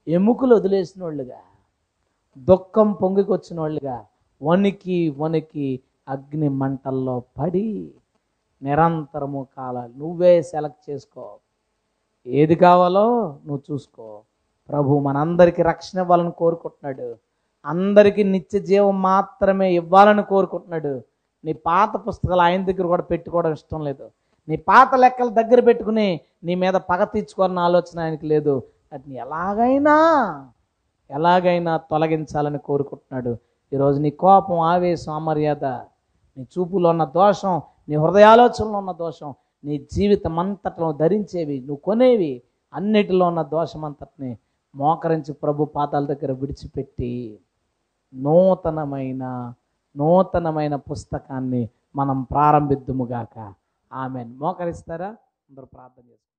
ఎముకలు వదిలేసిన వాళ్ళుగా దుఃఖం పొంగికొచ్చిన వాళ్ళుగా వణికి వణికి అగ్ని మంటల్లో పడి నిరంతరము కాలాలు నువ్వే సెలెక్ట్ చేసుకో. ఏది కావాలో నువ్వు చూసుకో. ప్రభు మనందరికీ రక్షణ ఇవ్వాలని కోరుకుంటున్నాడు. అందరికీ నిత్య జీవం మాత్రమే ఇవ్వాలని కోరుకుంటున్నాడు. నీ పాత పుస్తకాలు ఆయన దగ్గర కూడా పెట్టుకోవడం ఇష్టం లేదు. నీ పాత లెక్కలు దగ్గర పెట్టుకుని నీ మీద పగ తీర్చుకోవాలని ఆలోచన ఆయనకి లేదు. అది ఎలాగైనా ఎలాగైనా తొలగించాలని కోరుకుంటున్నాడు. ఈరోజు నీ కోపం ఆవేశం అమర్యాద నీ చూపులో ఉన్న దోషం నీ హృదయాలోచనలో ఉన్న దోషం నీ జీవితం అంతట్లో ధరించేవి నువ్వు కొనేవి అన్నిటిలో ఉన్న దోషం అంతటిని మోకరించి ప్రభు పాతాల దగ్గర విడిచిపెట్టి నూతనమైన నూతనమైన పుస్తకాన్ని మనం ప్రారంభిద్దుముగాక ఆమె మోకరిస్తారా? అందరూ ప్రార్థన చేసుకుంటారు